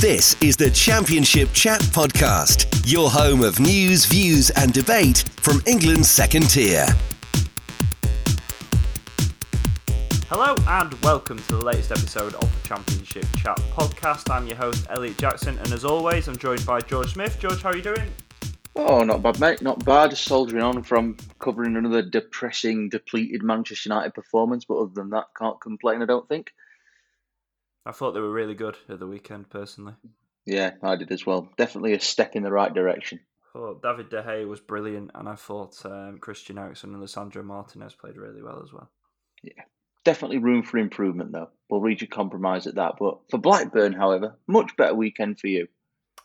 This is the Championship Chat Podcast, your home of news, views, and debate from England's second tier. Hello and welcome to the latest episode of the Championship Chat Podcast. I'm your host, Elliott Jackson, and as always, I'm joined by George Smith. George, how are you doing? Oh, not bad, mate. Not bad. Just soldiering on from covering another depressing, depleted Manchester United performance. But other than that, can't complain. I don't think. I thought they were really good at the weekend, personally. Yeah, I did as well. Definitely a step in the right direction. I thought David De Gea was brilliant, and I thought um, Christian Eriksen and Lisandro Martinez played really well as well. Yeah, definitely room for improvement though. We'll reach a compromise at that. But for Blackburn, however, much better weekend for you.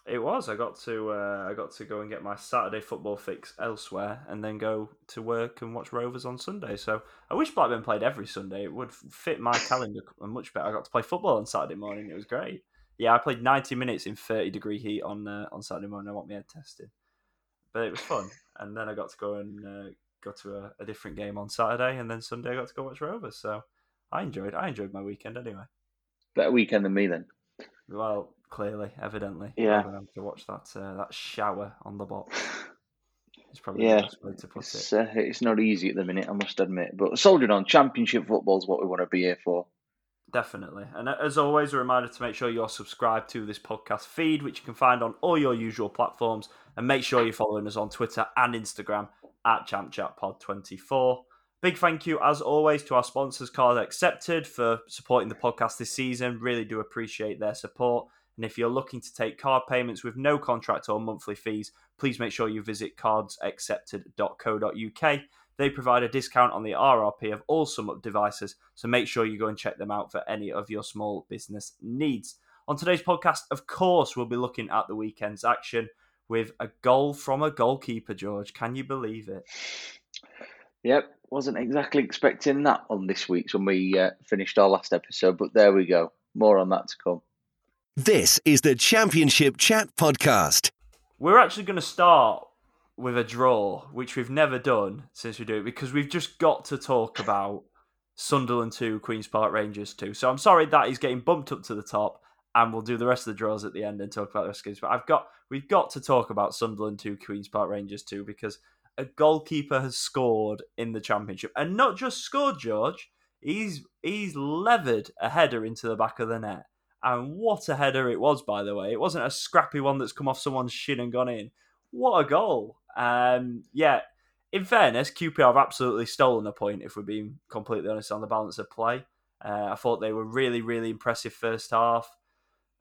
It was. I got to uh, I got to go and get my Saturday football fix elsewhere, and then go to work and watch Rovers on Sunday. So I wish Blackburn played every Sunday. It would fit my calendar much better. I got to play football on Saturday morning. It was great. Yeah, I played ninety minutes in thirty degree heat on uh, on Saturday morning. I want my head tested, but it was fun. and then I got to go and uh, go to a, a different game on Saturday, and then Sunday I got to go watch Rovers. So I enjoyed I enjoyed my weekend anyway. Better weekend than me then. Well, clearly, evidently, Yeah. Gonna watch that uh, that shower on the box. It's probably Yeah, the best way to put it. It's, uh, it's not easy at the minute, I must admit. But soldiering on, Championship football is what we want to be here for. Definitely. And uh, as always, a reminder to make sure you're subscribed to this podcast feed, which you can find on all your usual platforms. And make sure you're following us on Twitter and Instagram at ChampChatPod24. Big thank you, as always, to our sponsors, Cards Accepted, for supporting the podcast this season. Really do appreciate their support. And if you're looking to take card payments with no contract or monthly fees, please make sure you visit cardsaccepted.co.uk. They provide a discount on the RRP of all SumUp devices, so make sure you go and check them out for any of your small business needs. On today's podcast, of course, we'll be looking at the weekend's action with a goal from a goalkeeper, George. Can you believe it? Yep, wasn't exactly expecting that on this week's when we uh, finished our last episode, but there we go. More on that to come. This is the Championship Chat Podcast. We're actually going to start with a draw, which we've never done since we do it, because we've just got to talk about Sunderland 2, Queen's Park Rangers 2. So I'm sorry that is getting bumped up to the top, and we'll do the rest of the draws at the end and talk about of games. But I've got we've got to talk about Sunderland 2, Queen's Park Rangers 2, because a goalkeeper has scored in the championship. And not just scored, George, he's he's levered a header into the back of the net. And what a header it was, by the way. It wasn't a scrappy one that's come off someone's shin and gone in. What a goal. Um, yeah, in fairness, QPR have absolutely stolen a point, if we're being completely honest, on the balance of play. Uh, I thought they were really, really impressive first half.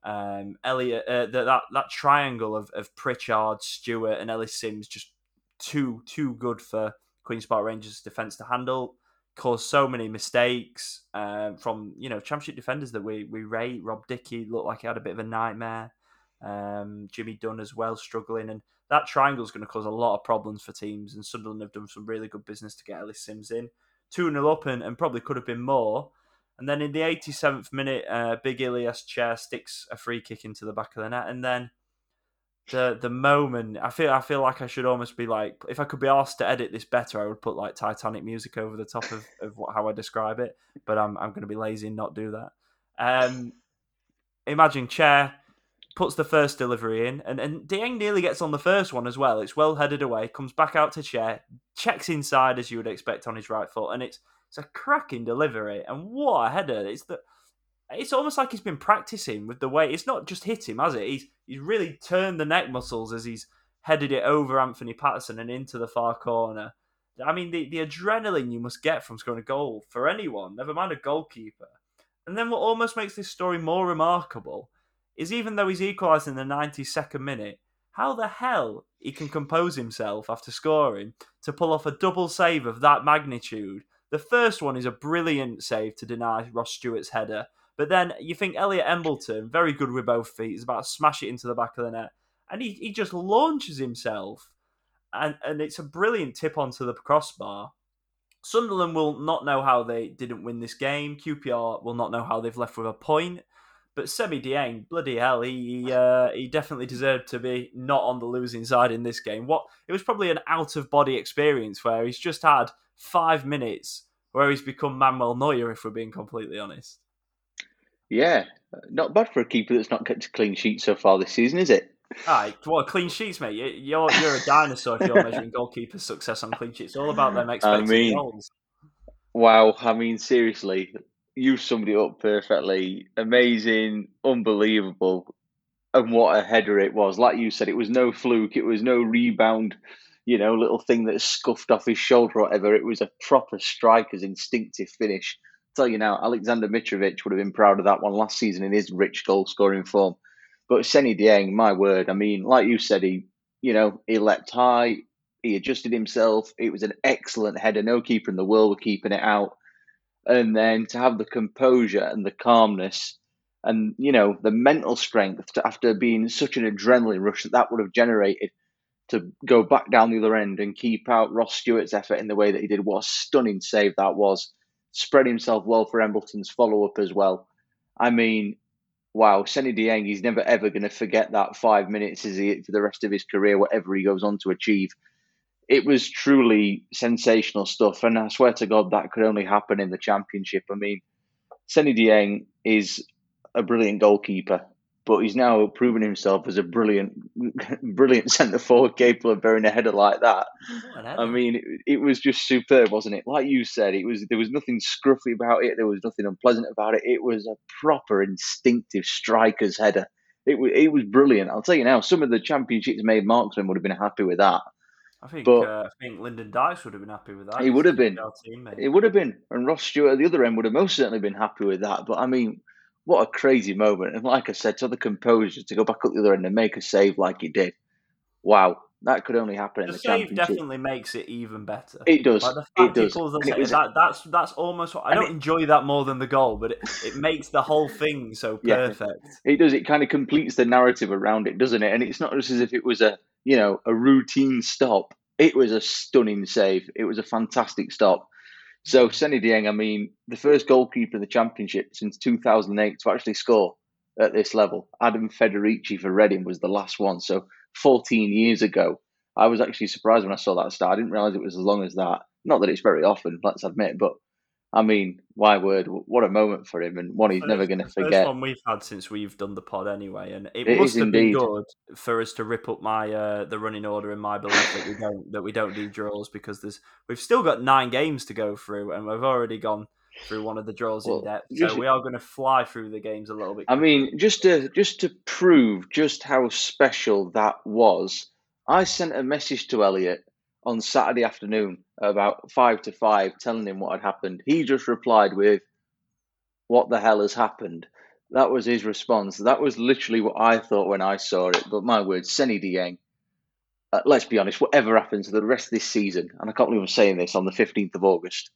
Um, Elliott, uh, that, that that triangle of, of Pritchard, Stewart, and Ellis Sims just too too good for Queens Park Rangers defence to handle. Caused so many mistakes um, from you know championship defenders that we we rate. Rob Dickie looked like he had a bit of a nightmare. Um, Jimmy Dunne as well struggling, and that triangle is going to cause a lot of problems for teams. And Sunderland have done some really good business to get Ellis Sims in two 0 up, and, and probably could have been more. And then in the 87th minute, uh, Big Ilias Chair sticks a free kick into the back of the net, and then the the moment I feel I feel like I should almost be like if I could be asked to edit this better, I would put like Titanic music over the top of, of what, how I describe it. But I'm I'm going to be lazy and not do that. Um, imagine Chair puts the first delivery in, and and Dieng nearly gets on the first one as well. It's well headed away, comes back out to Chair, checks inside as you would expect on his right foot, and it's it's a cracking delivery. And what a header! It's the it's almost like he's been practicing with the way it's not just hit him, has it? He's he's really turned the neck muscles as he's headed it over Anthony Patterson and into the far corner. I mean, the, the adrenaline you must get from scoring a goal for anyone, never mind a goalkeeper. And then what almost makes this story more remarkable is even though he's equalised in the 92nd minute, how the hell he can compose himself after scoring to pull off a double save of that magnitude. The first one is a brilliant save to deny Ross Stewart's header. But then you think Elliot Embleton, very good with both feet, is about to smash it into the back of the net. And he, he just launches himself. And, and it's a brilliant tip onto the crossbar. Sunderland will not know how they didn't win this game. QPR will not know how they've left with a point. But Seny Dieng, bloody hell, he uh, he definitely deserved to be not on the losing side in this game. What it was probably an out of body experience where he's just had five minutes where he's become Manuel Neuer, if we're being completely honest. Yeah, not bad for a keeper that's not kept a clean sheet so far this season, is it? Aye, what clean sheets, mate? You're you're a dinosaur if you're measuring goalkeepers' success on clean sheets. It's all about them expected I mean, goals. Wow, I mean seriously, you summed it up perfectly. Amazing, unbelievable, and what a header it was! Like you said, it was no fluke. It was no rebound, you know, little thing that scuffed off his shoulder or whatever. It was a proper striker's instinctive finish. Tell you now, Aleksandar Mitrovic would have been proud of that one last season in his rich goal scoring form. But Seny Dieng, my word, I mean, like you said, he, you know, he leapt high, he adjusted himself. It was an excellent header. No keeper in the world were keeping it out. And then to have the composure and the calmness and, you know, the mental strength to, after being such an adrenaline rush that that would have generated to go back down the other end and keep out Ross Stewart's effort in the way that he did. What a stunning save that was. Spread himself well for Embleton's follow up as well. I mean, wow, Seny Dieng, he's never ever going to forget that five minutes, is he, for the rest of his career, whatever he goes on to achieve. It was truly sensational stuff, and I swear to God, that could only happen in the championship. I mean, Seny Dieng is a brilliant goalkeeper, but he's now proven himself as a brilliant, brilliant centre forward capable of bearing a header like that. I mean, it, it, was just superb, wasn't it? Like you said, it was there was nothing scruffy about it. There was nothing unpleasant about it. It was a proper instinctive striker's header. It was it was brilliant. I'll tell you now, some of the championships made marksmen would have been happy with that. I think but, uh, I think Lyndon Dykes would have been happy with that. He would have been. Team, it would have been, and Ross Stewart at the other end would have most certainly been happy with that. But I mean, what a crazy moment. And like I said, to the composure to go back up the other end and make a save like he did. Wow. That could only happen the in the save championship. definitely makes it even better. It does. Like it does. It was, that, that's that's almost. What, I don't it, enjoy that more than the goal, but it, it makes the whole thing so perfect. Yeah, it does. It kind of completes the narrative around it, doesn't it? And it's not just as if it was a you know a routine stop. It was a stunning save. It was a fantastic stop. So Seny Dieng, I mean, the first goalkeeper in the championship since 2008 to actually score at this level. Adam Federici for Reading was the last one. So 14 years ago, I was actually surprised when I saw that stat. I didn't realize it was as long as that. Not that it's very often, let's admit, but I mean, why word? What a moment for him, and one he's never going to forget. First one we've had since we've done the pod, anyway, and it, it must have indeed. been good for us to rip up my uh, the running order in my belief that we don't that we don't do draws because there's we've still got nine games to go through, and we've already gone through one of the draws well, in depth. Just, so we are going to fly through the games a little bit. I mean, just to just to prove just how special that was, I sent a message to Elliott on Saturday afternoon about five to five, telling him what had happened. He just replied with, What the hell has happened? That was his response. That was literally what I thought when I saw it. But my word, Seny Dieng, uh, let's be honest, whatever happens to the rest of this season, and I can't believe I'm saying this on the 15th of August,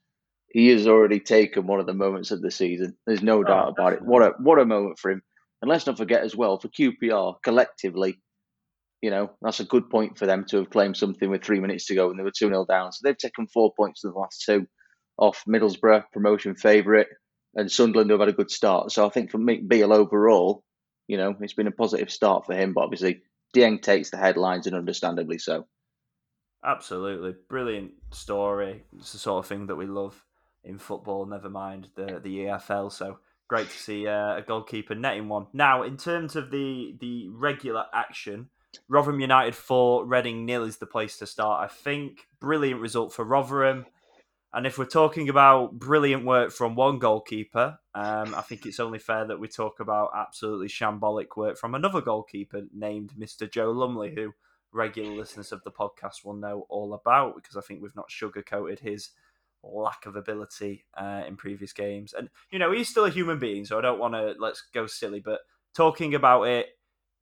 he has already taken one of the moments of the season. There's no oh, doubt about it. What a what a moment for him. And let's not forget as well, for QPR collectively, you know, that's a good point for them to have claimed something with three minutes to go and they were 2 0 down. So they've taken four points in the last two off Middlesbrough, promotion favourite, and Sunderland have had a good start. So I think for Mick Beale overall, you know, it's been a positive start for him. But obviously, Dieng takes the headlines and understandably so. Absolutely. Brilliant story. It's the sort of thing that we love in football, never mind the, the EFL. So great to see uh, a goalkeeper netting one. Now, in terms of the, the regular action, Rotherham United 4, Reading nil is the place to start, I think. Brilliant result for Rotherham. And if we're talking about brilliant work from one goalkeeper, um, I think it's only fair that we talk about absolutely shambolic work from another goalkeeper named Mr. Joe Lumley, who regular listeners of the podcast will know all about because I think we've not sugarcoated his lack of ability uh, in previous games. And, you know, he's still a human being, so I don't want to, let's go silly, but talking about it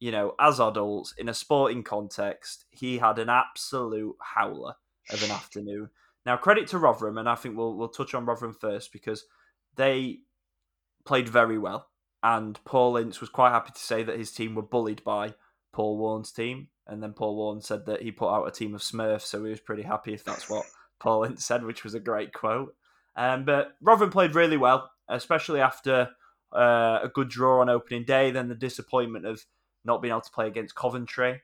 you know, as adults in a sporting context, he had an absolute howler of an afternoon. Now, credit to Rotherham, and I think we'll we'll touch on Rotherham first because they played very well, and Paul Ince was quite happy to say that his team were bullied by Paul Warne's team, and then Paul Warne said that he put out a team of Smurfs, so he was pretty happy if that's what Paul Ince said, which was a great quote. Um, but Rotherham played really well, especially after uh, a good draw on opening day. Then the disappointment of not being able to play against Coventry.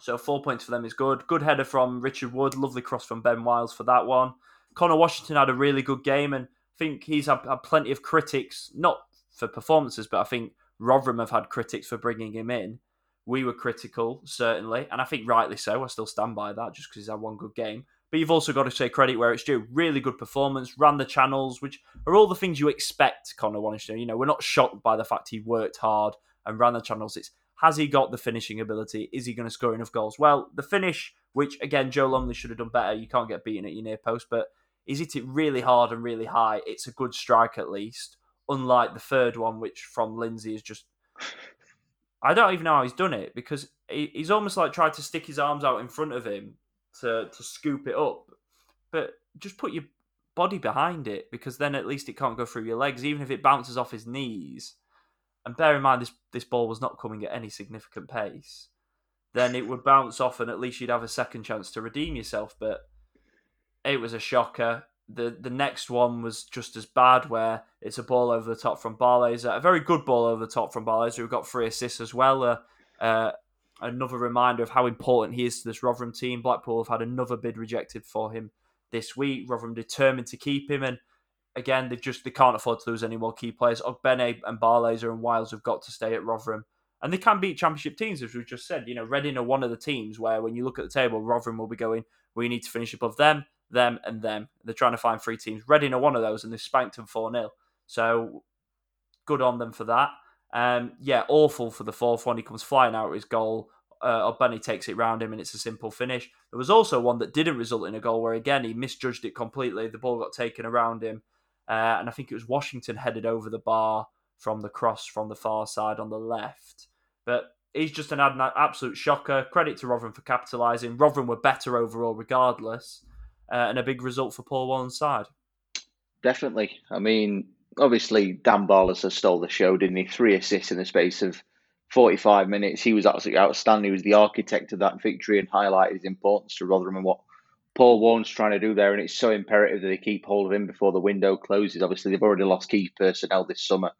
So four points for them is good. Good header from Richard Wood. Lovely cross from Ben Wiles for that one. Conor Washington had a really good game, and I think he's had, had plenty of critics, not for performances, but I think Rotherham have had critics for bringing him in. We were critical, certainly, and I think rightly so. I still stand by that just because he's had one good game. But you've also got to say credit where it's due. Really good performance, ran the channels, which are all the things you expect Conor Washington. You know, we're not shocked by the fact he worked hard and ran the channels. It's has he got the finishing ability? Is he going to score enough goals? Well, the finish, which again Joe Lumley should have done better. You can't get beaten at your near post, but he's hit it really hard and really high. It's a good strike at least. Unlike the third one, which from Lindsay is just. I don't even know how he's done it because he's almost like tried to stick his arms out in front of him to to scoop it up, but just put your body behind it because then at least it can't go through your legs, even if it bounces off his knees. And bear in mind this this ball was not coming at any significant pace. Then it would bounce off, and at least you'd have a second chance to redeem yourself. But it was a shocker. The the next one was just as bad, where it's a ball over the top from Barlaser, a very good ball over the top from Barlaser, who got three assists as well. Uh, uh, another reminder of how important he is to this Rotherham team. Blackpool have had another bid rejected for him this week. Rotherham determined to keep him, and again, they just they can't afford to lose any more key players. Ogbene and Barlaser and Wiles have got to stay at Rotherham, and they can beat Championship teams, as we've just said. You know, Reading are one of the teams where, when you look at the table, Rotherham will be going. We need to finish above them, them, and them. They're trying to find three teams. Reading are one of those, and they spanked them four 0 So good on them for that. Um, yeah, awful for the fourth one. He comes flying out his goal. Uh, Ogbene takes it round him, and it's a simple finish. There was also one that didn't result in a goal, where again he misjudged it completely. The ball got taken around him, uh, and I think it was Washington headed over the bar from the cross from the far side on the left. But he's just an absolute shocker. Credit to Rotherham for capitalising. Rotherham were better overall, regardless, uh, and a big result for Paul Warne's side. Definitely. I mean, obviously Dan Barlaser stole the show, didn't he? Three assists in the space of 45 minutes. He was absolutely outstanding. He was the architect of that victory and highlighted his importance to Rotherham and what Paul Warne's trying to do there. And it's so imperative that they keep hold of him before the window closes. Obviously, they've already lost key personnel this summer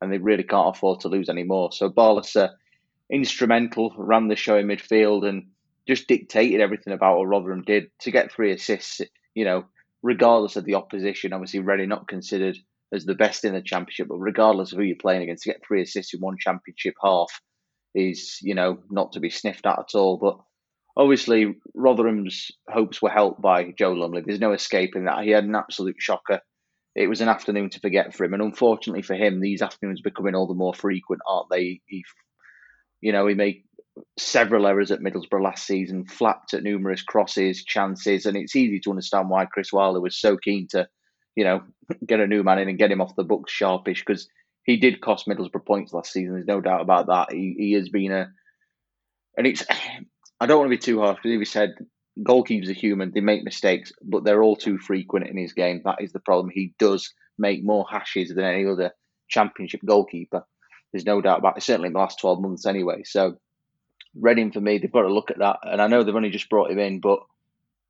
and they really can't afford to lose anymore. So Barlaser, uh, instrumental, ran the show in midfield and just dictated everything about what Rotherham did to get three assists, you know, regardless of the opposition. Obviously, Reading not considered as the best in the championship, but regardless of who you're playing against, to get three assists in one championship half is, you know, not to be sniffed at at all. But obviously, Rotherham's hopes were helped by Joe Lumley. There's no escaping that. He had an absolute shocker. It was an afternoon to forget for him, and unfortunately for him, these afternoons becoming all the more frequent, aren't they? He, you know, he made several errors at Middlesbrough last season, flapped at numerous crosses, chances, and it's easy to understand why Chris Wilder was so keen to you know, get a new man in and get him off the books sharpish because he did cost Middlesbrough points last season. There's no doubt about that. He he has been a, and it's. I don't want to be too harsh because he said goalkeepers are human; they make mistakes, but they're all too frequent in his game. That is the problem. He does make more hashes than any other Championship goalkeeper. There's no doubt about it. Certainly in the last twelve months, anyway. So, Reading for me, they've got to look at that. And I know they've only just brought him in, but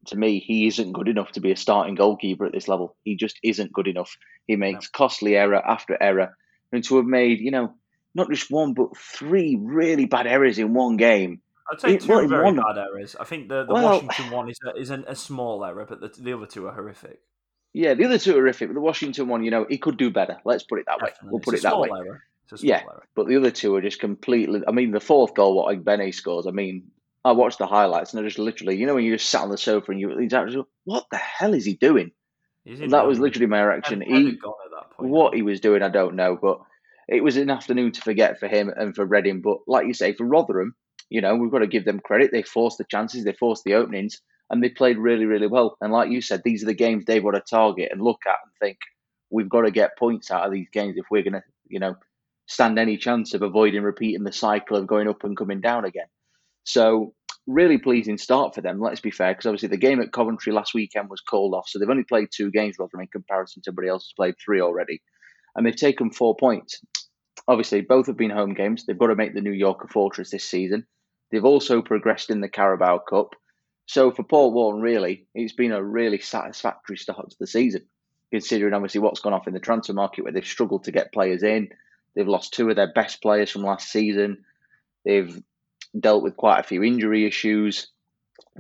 to me, he isn't good enough to be a starting goalkeeper at this level. He just isn't good enough. He makes no. costly error after error. And to have made, you know, not just one, but three really bad errors in one game. I'd say two well, very one, bad errors. I think the, the well, Washington one is a, is an, a small error, but the, the other two are horrific. Yeah, the other two are horrific. But the Washington one, you know, he could do better. Let's put it that Definitely. way. We'll put it's it that way. yeah, error. but the other two are just completely. I mean, the fourth goal, Ogbene scores. I mean, I watched the highlights and I just literally, you know, when you just sat on the sofa and you, you what the hell is he doing? That was literally my reaction. He, point, what he was doing, I don't know, but it was an afternoon to forget for him and for Reading. But like you say, for Rotherham, you know, we've got to give them credit. They forced the chances, they forced the openings, and they played really, really well. And like you said, these are the games they've got to target and look at and think we've got to get points out of these games if we're going to, you know, stand any chance of avoiding repeating the cycle of going up and coming down again. So really pleasing start for them. Let's be fair, because obviously the game at Coventry last weekend was called off, so they've only played two games, rather in comparison to everybody else who's played three already, and they've taken four points. Obviously, both have been home games. They've got to make the New Yorker Fortress this season. They've also progressed in the Carabao Cup. So for Paul Warne, really, it's been a really satisfactory start to the season, considering obviously what's gone off in the transfer market where they've struggled to get players in. They've lost two of their best players from last season. They've dealt with quite a few injury issues.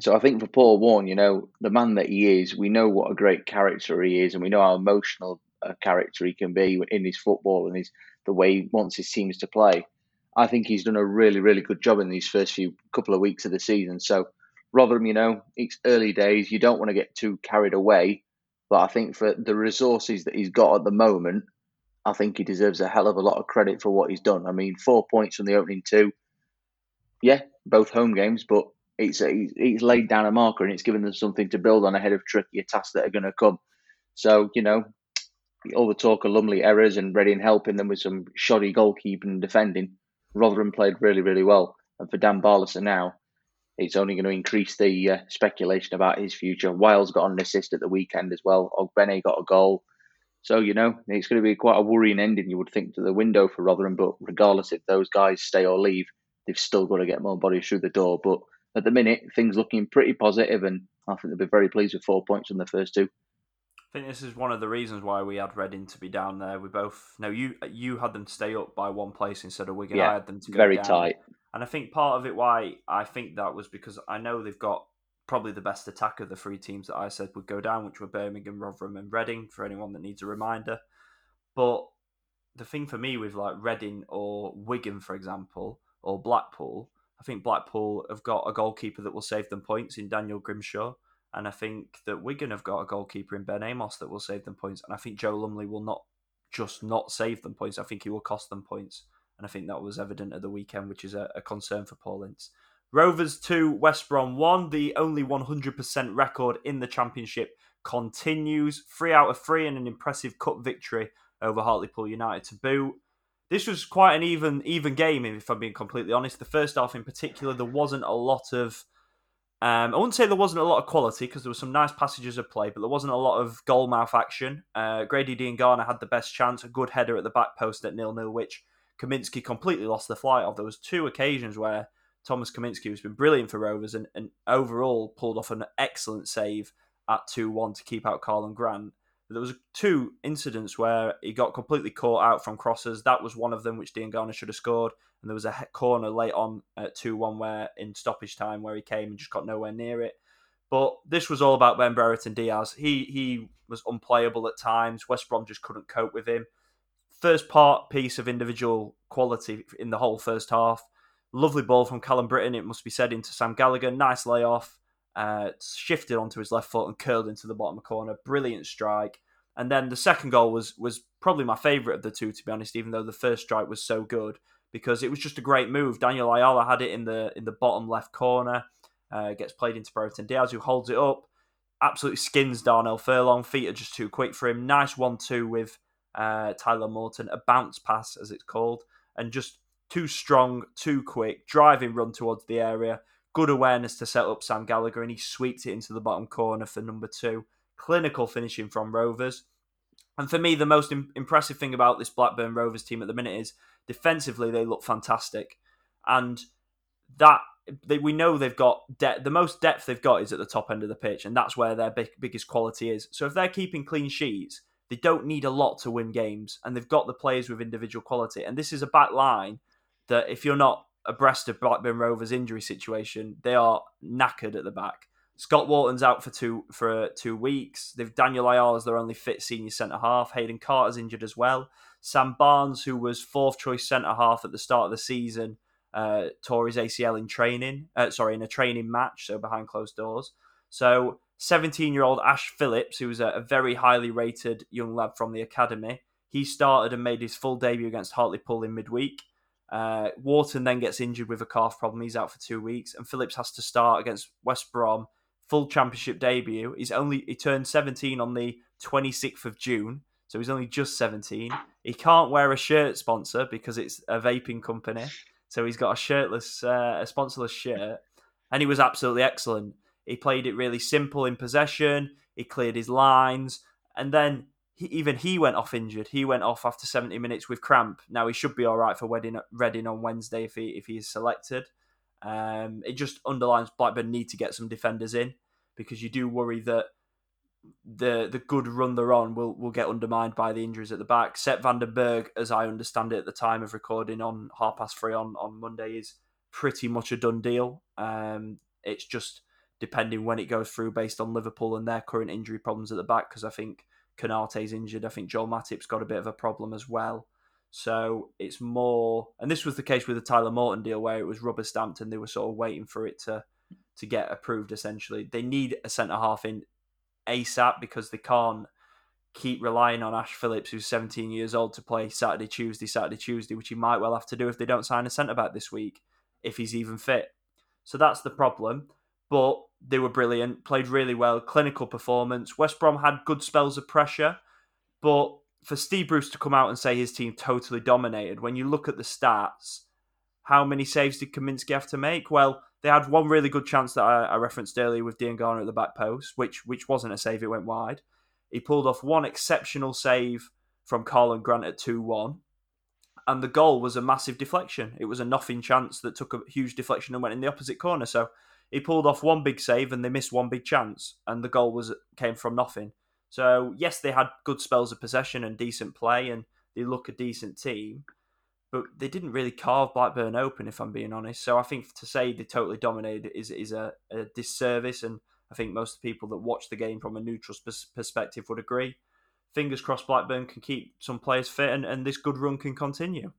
So I think for Paul Warne, you know, the man that he is, we know what a great character he is, and we know how emotional a character he can be in his football and his the way he wants his teams to play. I think he's done a really, really good job in these first few couple of weeks of the season. So, Rotherham, you know, it's early days. You don't want to get too carried away. But I think for the resources that he's got at the moment, I think he deserves a hell of a lot of credit for what he's done. I mean, four points from the opening two. Yeah, both home games, but it's he's laid down a marker and it's given them something to build on ahead of trickier tasks that are going to come. So you know, all the talk of Lumley errors and Reading helping them with some shoddy goalkeeping and defending. Rotherham played really, really well, and for Dan Barlaser now, it's only going to increase the uh, speculation about his future. Wiles got an assist at the weekend as well. Ogbene got a goal. So, you know, it's going to be quite a worrying ending, you would think, to the window for Rotherham. But regardless if those guys stay or leave, they've still got to get more bodies through the door. But at the minute, things looking pretty positive, and I think they'll be very pleased with four points from the first two. I think this is one of the reasons why we had Reading to be down there. We both no, you you had them stay up by one place instead of Wigan. Yeah, I had them to go very down. tight. And I think part of it why I think that was because I know they've got probably the best attack of the three teams that I said would go down, which were Birmingham, Rotherham, and Reading. For anyone that needs a reminder, but the thing for me with like Reading or Wigan, for example, or Blackpool, I think Blackpool have got a goalkeeper that will save them points in Daniel Grimshaw. And I think that Wigan have got a goalkeeper in Ben Amos that will save them points. And I think Joe Lumley will not just not save them points. I think he will cost them points. And I think that was evident at the weekend, which is a, a concern for Paul Ince. Rovers 2, West Brom 1. The only 100% record in the Championship continues. Three out of three and an impressive cup victory over Hartlepool United to boot. This was quite an even even game, if I'm being completely honest. The first half in particular, there wasn't a lot of um, I wouldn't say there wasn't a lot of quality because there were some nice passages of play, but there wasn't a lot of goal mouth action. Uh, Grady Diangana had the best chance, a good header at the back post at nil nil, which Kaminski completely lost the flight of. There was two occasions where Thomas Kaminski, who's been brilliant for Rovers and, and overall pulled off an excellent save at 2 1 to keep out Karlan Grant. There was two incidents where he got completely caught out from crosses. That was one of them, which Diangana should have scored. And there was a corner late on at 2 1 where in stoppage time where he came and just got nowhere near it. But this was all about Ben Brereton Diaz. He he was unplayable at times. West Brom just couldn't cope with him. First part piece of individual quality in the whole first half. Lovely ball from Callum Brittain, it must be said, into Sam Gallagher. Nice layoff. Uh, shifted onto his left foot and curled into the bottom corner. Brilliant strike. And then the second goal was was probably my favourite of the two, to be honest, even though the first strike was so good because it was just a great move. Daniel Ayala had it in the in the bottom left corner. Uh, gets played into Brereton Diaz, who holds it up. Absolutely skins Darnell Furlong. Feet are just too quick for him. Nice one-two with uh, Tyler Morton, a bounce pass as it's called, and just too strong, too quick, driving run towards the area. Good awareness to set up Sam Gallagher, and he sweeps it into the bottom corner for number two. Clinical finishing from Rovers. And for me, the most Im- impressive thing about this Blackburn Rovers team at the minute is defensively they look fantastic, and that they, we know they've got de- the most depth they've got is at the top end of the pitch, and that's where their big, biggest quality is. So if they're keeping clean sheets, they don't need a lot to win games, and they've got the players with individual quality. And this is a back line that if you're not abreast of Blackburn Rovers' injury situation, they are knackered at the back. Scott Wharton's out for two for two weeks. They've Daniel Ayala as their only fit senior centre half. Hayden Carter's injured as well. Sam Barnes, who was fourth choice centre half at the start of the season, uh, tore his ACL in training. Uh, sorry, in a training match, so behind closed doors. So 17 year old Ash Phillips, who was a, a, very highly rated young lad from the academy, he started and made his full debut against Hartlepool in midweek. Uh, Wharton then gets injured with a calf problem. He's out for two weeks, and Phillips has to start against West Brom full championship debut. He's only he turned 17 on the 26th of June, so he's only just 17. He can't wear a shirt sponsor because it's a vaping company, so he's got a shirtless, uh, a sponsorless shirt, and he was absolutely excellent. He played it really simple in possession. He cleared his lines, and then he, even he went off injured. He went off after 70 minutes with cramp. Now he should be all right for Reading, Reading on Wednesday if he if he is selected. Um, it just underlines Blackburn need to get some defenders in because you do worry that the the good run they're on will will get undermined by the injuries at the back. Sepp van den Berg, as I understand it at the time of recording on half past three on, on Monday, is pretty much a done deal. Um, it's just depending when it goes through based on Liverpool and their current injury problems at the back because I think Konate's injured. I think Joel Matip's got a bit of a problem as well. So it's more, and this was the case with the Tyler Morton deal where it was rubber stamped and they were sort of waiting for it to to get approved. Essentially, they need a centre half in ASAP because they can't keep relying on Ash Phillips, who's 17 years old, to play Saturday, Tuesday, Saturday, Tuesday, which he might well have to do if they don't sign a centre back this week, if he's even fit. So that's the problem. But they were brilliant, played really well, clinical performance. West Brom had good spells of pressure, but for Steve Bruce to come out and say his team totally dominated, when you look at the stats, how many saves did Kaminski have to make? Well, they had one really good chance that I, I referenced earlier with Diangana at the back post, which which wasn't a save; it went wide. He pulled off one exceptional save from Karlan Grant at two one, and the goal was a massive deflection. It was a nothing chance that took a huge deflection and went in the opposite corner. So he pulled off one big save and they missed one big chance, and the goal was came from nothing. So yes, they had good spells of possession and decent play, and they look a decent team but they didn't really carve Blackburn open, if I'm being honest. So I think to say they totally dominated is is a, a disservice, and I think most people that watch the game from a neutral perspective would agree. Fingers crossed, Blackburn can keep some players fit, and, and this good run can continue.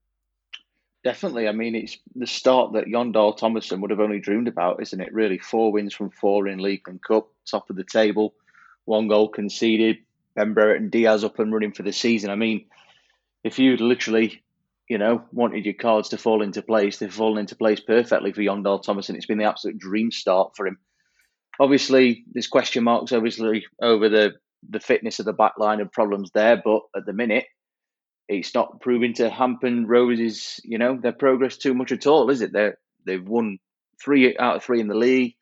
Definitely. I mean, it's the start that Jon Dahl Tomasson would have only dreamed about, isn't it? Really, four wins from four in League and Cup, top of the table, one goal conceded. Ben Brereton Diaz up and running for the season. I mean, if you'd literally you know, wanted your cards to fall into place. They've fallen into place perfectly for Jon Dahl Tomasson. It's been the absolute dream start for him. Obviously, there's question marks obviously over the the fitness of the back line and problems there, but at the minute, it's not proving to hamper Rose's, you know, their progress too much at all, is it? They they've won three out of three in the league,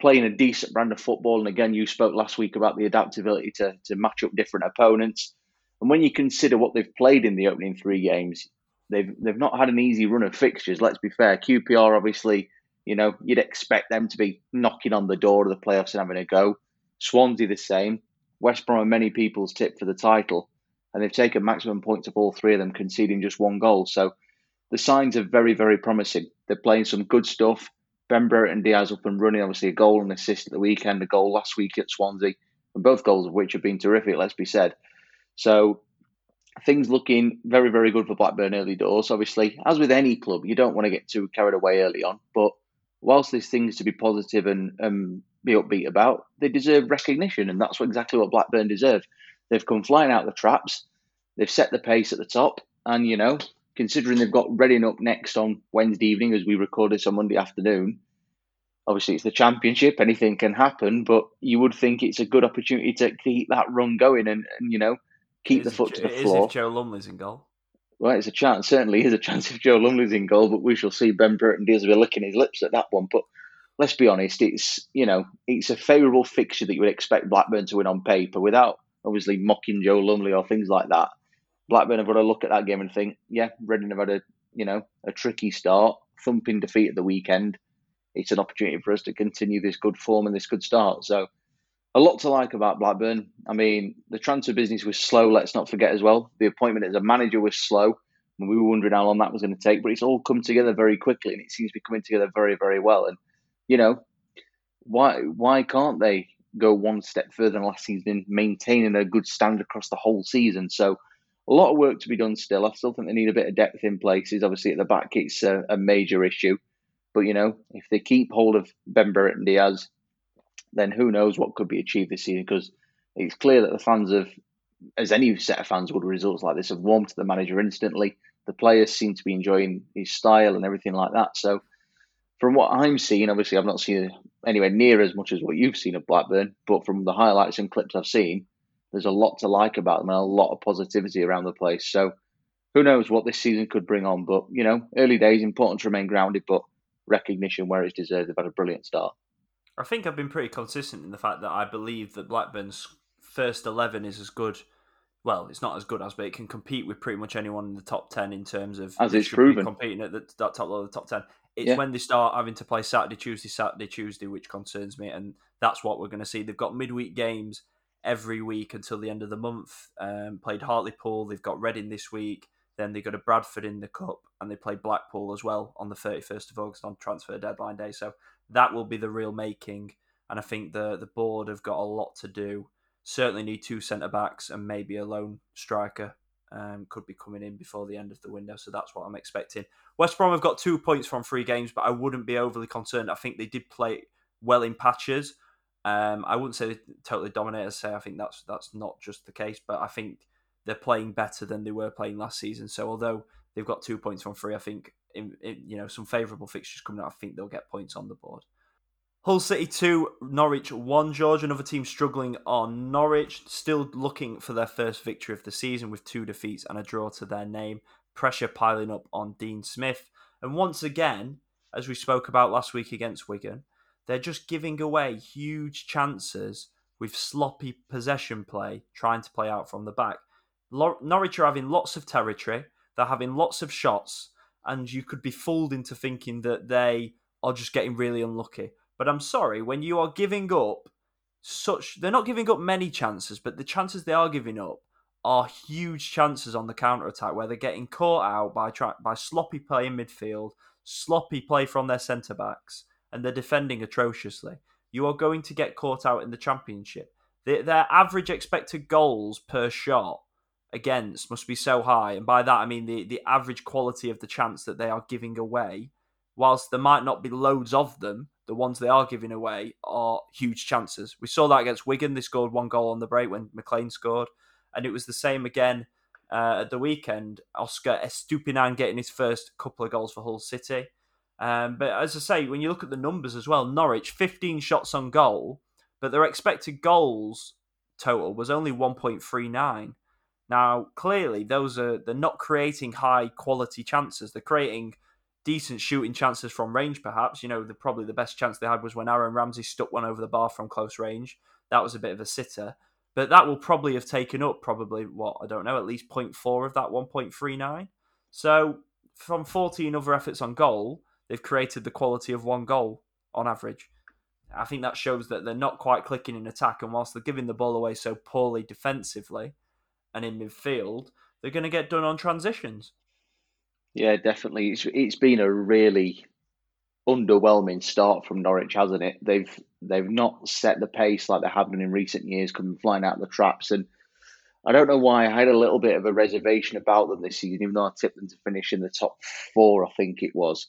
playing a decent brand of football. And again, you spoke last week about the adaptability to to match up different opponents. And when you consider what they've played in the opening three games, They've they've not had an easy run of fixtures. Let's be fair. QPR obviously, you know, you'd expect them to be knocking on the door of the playoffs and having a go. Swansea the same. West Brom are many people's tip for the title, and they've taken maximum points of all three of them, conceding just one goal. So the signs are very very promising. They're playing some good stuff. Ben Brereton Diaz up and running. Obviously, a goal and assist at the weekend, a goal last week at Swansea, and both goals of which have been terrific. Let's be said. So things looking very, very good for Blackburn early doors. Obviously, as with any club, you don't want to get too carried away early on. But whilst there's things to be positive and um, be upbeat about, they deserve recognition, and that's exactly what Blackburn deserve. They've come flying out the traps. They've set the pace at the top, and you know, considering they've got Reading up next on Wednesday evening as we record this on Monday afternoon. Obviously, it's the championship; anything can happen. But you would think it's a good opportunity to keep that run going, and, and you know, keep the foot to the floor. if Joe Lumley's in goal. Well, it's a chance. Certainly, is a chance if Joe Lumley's in goal, but we shall see. Ben Diaz will be licking his lips at that one. But let's be honest, it's you know it's a favourable fixture that you would expect Blackburn to win on paper without obviously mocking Joe Lumley or things like that. Blackburn have got to look at that game and think, yeah, Reading have had a you know a tricky start, thumping defeat at the weekend. It's an opportunity for us to continue this good form and this good start. So a lot to like about Blackburn. I mean, the transfer business was slow, let's not forget as well. The appointment as a manager was slow. And we were wondering how long that was going to take, but it's all come together very quickly and it seems to be coming together very, very well. And, you know, why why can't they go one step further than last season, maintaining a good standard across the whole season? So, a lot of work to be done still. I still think they need a bit of depth in places. Obviously, at the back, it's a, a major issue. But, you know, if they keep hold of Ben and Diaz, then who knows what could be achieved this season? Because it's clear that the fans of, as any set of fans would, results like this have warmed to the manager instantly. The players seem to be enjoying his style and everything like that. So, from what I'm seeing, obviously I've not seen anywhere near as much as what you've seen of Blackburn, but from the highlights and clips I've seen, there's a lot to like about them and a lot of positivity around the place. So, who knows what this season could bring on? But you know, early days, important to remain grounded, but recognition where it's deserved. They've had a brilliant start. I think I've been pretty consistent in the fact that I believe that Blackburn's first 11 is as good. Well, it's not as good as, but it can compete with pretty much anyone in the top 10 in terms of as it's proven competing at the that top level of the top 10. It's yeah. when they start having to play Saturday, Tuesday, Saturday, Tuesday, which concerns me, and that's what we're going to see. They've got midweek games every week until the end of the month. Um, played Hartlepool, they've got Reading this week, then they go to Bradford in the Cup, and they play Blackpool as well on the 31st of August on transfer deadline day. So that will be the real making. And I think the the board have got a lot to do. Certainly need two centre backs and maybe a lone striker um, could be coming in before the end of the window. So that's what I'm expecting. West Brom have got two points from three games, but I wouldn't be overly concerned. I think they did play well in patches. Um, I wouldn't say they totally dominated. Say I think that's that's not just the case, but I think they're playing better than they were playing last season. So although they've got two points from three, I think in, in you know some favourable fixtures coming out, I think they'll get points on the board. Hull City 2, Norwich 1. George, another team struggling on Norwich, still looking for their first victory of the season with two defeats and a draw to their name. Pressure piling up on Dean Smith. And once again, as we spoke about last week against Wigan, they're just giving away huge chances with sloppy possession play, trying to play out from the back. Norwich are having lots of territory, they're having lots of shots, and you could be fooled into thinking that they are just getting really unlucky but I'm sorry, when you are giving up such, they're not giving up many chances, but the chances they are giving up are huge chances on the counter attack where they're getting caught out by by sloppy play in midfield, sloppy play from their centre backs, and they're defending atrociously. You are going to get caught out in the championship. Their average expected goals per shot against must be so high, and by that I mean the the average quality of the chance that they are giving away. Whilst there might not be loads of them, the ones they are giving away are huge chances. We saw that against Wigan. They scored one goal on the break when McLean scored. And it was the same again uh, at the weekend. Oscar Estupinan getting his first couple of goals for Hull City. Um, but as I say, when you look at the numbers as well, Norwich, 15 shots on goal, but their expected goals total was only 1.39. Now, clearly, those are they're not creating high quality chances. They're creating decent shooting chances from range, perhaps. You know, the probably the best chance they had was when Aaron Ramsey stuck one over the bar from close range. That was a bit of a sitter. But that will probably have taken up probably what, I don't know, at least 0.4 of that 1.39. So from 14 other efforts on goal, they've created the quality of one goal on average. I think that shows that they're not quite clicking in attack, and whilst they're giving the ball away so poorly defensively and in midfield, they're going to get done on transitions. Yeah, definitely. It's it's been a really underwhelming start from Norwich, hasn't it? They've they've not set the pace like they have done in recent years, coming flying out of the traps. And I don't know why I had a little bit of a reservation about them this season, even though I tipped them to finish in the top four, I think it was.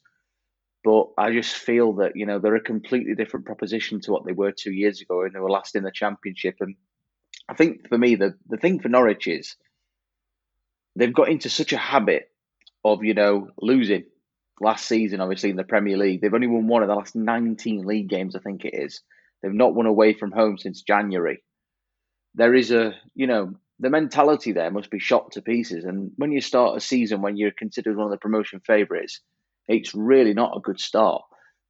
But I just feel that you know they're a completely different proposition to what they were two years ago, and they were last in the championship. And I think for me, the the thing for Norwich is they've got into such a habit of you know losing last season. Obviously in the Premier League, they've only won one of the last 19 league games. I think it is. They've not won away from home since January. There is a you know the mentality there must be shot to pieces. And when you start a season when you're considered one of the promotion favourites, it's really not a good start.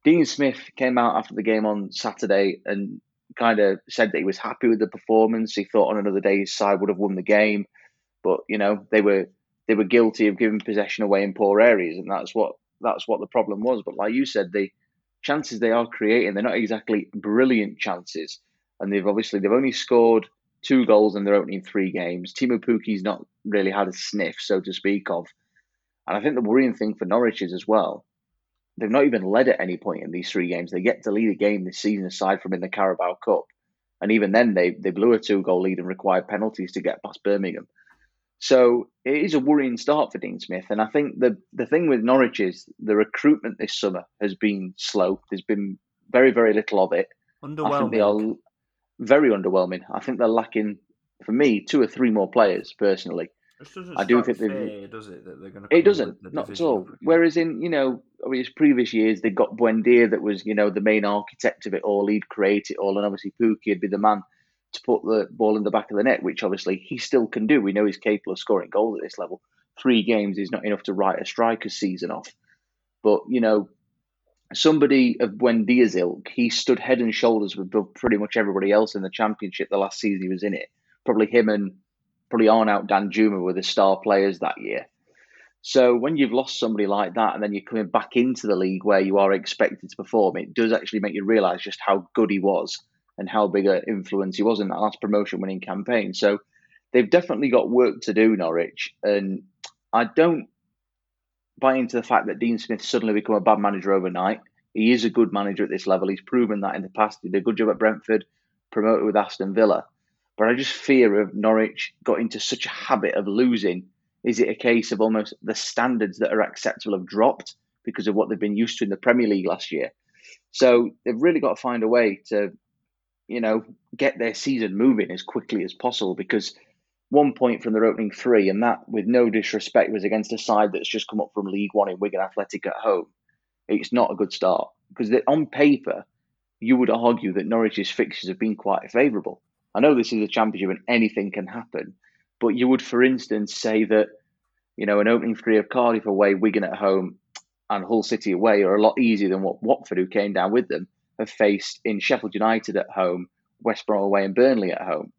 Dean Smith came out after the game on Saturday and kind of said that he was happy with the performance. He thought on another day his side would have won the game, but you know they were they were guilty of giving possession away in poor areas, and that's what that's what the problem was. But like you said, the chances they are creating, they're not exactly brilliant chances, and they've obviously they've only scored two goals in their opening three games. Teemu Pukki's not really had a sniff, so to speak of. And I think the worrying thing for Norwich is as well, they've not even led at any point in these three games. They get to lead a game this season aside from in the Carabao Cup. And even then they they blew a two goal lead and required penalties to get past Birmingham. So it is a worrying start for Dean Smith. And I think the, the thing with Norwich is the recruitment this summer has been slow. There's been very, very little of it. Underwhelming. They are very underwhelming. I think they're lacking, for me, two or three more players personally. I do think fair, does it that they're going to? It doesn't, not at all. Whereas in you know, obviously previous years they got Buendia that was you know the main architect of it all. He'd create it all, and obviously Pukki would be the man to put the ball in the back of the net, which obviously he still can do. We know he's capable of scoring goals at this level. Three games is not enough to write a striker's season off. But, you know, somebody of Buendia's ilk, he stood head and shoulders with pretty much everybody else in the championship the last season he was in it. Probably him and probably aren't out Dan Juma were the star players that year. So when you've lost somebody like that and then you're coming back into the league where you are expected to perform, it does actually make you realise just how good he was and how big an influence he was in that last promotion winning campaign. So they've definitely got work to do, Norwich. And I don't buy into the fact that Dean Smith suddenly become a bad manager overnight. He is a good manager at this level. He's proven that in the past. He did a good job at Brentford, promoted with Aston Villa. But I just fear of Norwich got into such a habit of losing Is it a case of almost the standards that are acceptable have dropped because of what they've been used to in the Premier League last year? So they've really got to find a way to, you know, get their season moving as quickly as possible because one point from their opening three, and that, with no disrespect, was against a side that's just come up from League One in Wigan Athletic at home. It's not a good start because on paper, you would argue that Norwich's fixtures have been quite favourable. I know this is a championship and anything can happen, but you would, for instance, say that you know an opening three of Cardiff away, Wigan at home, and Hull City away are a lot easier than what Watford, who came down with them, have faced in Sheffield United at home, West Brom away, and Burnley at home.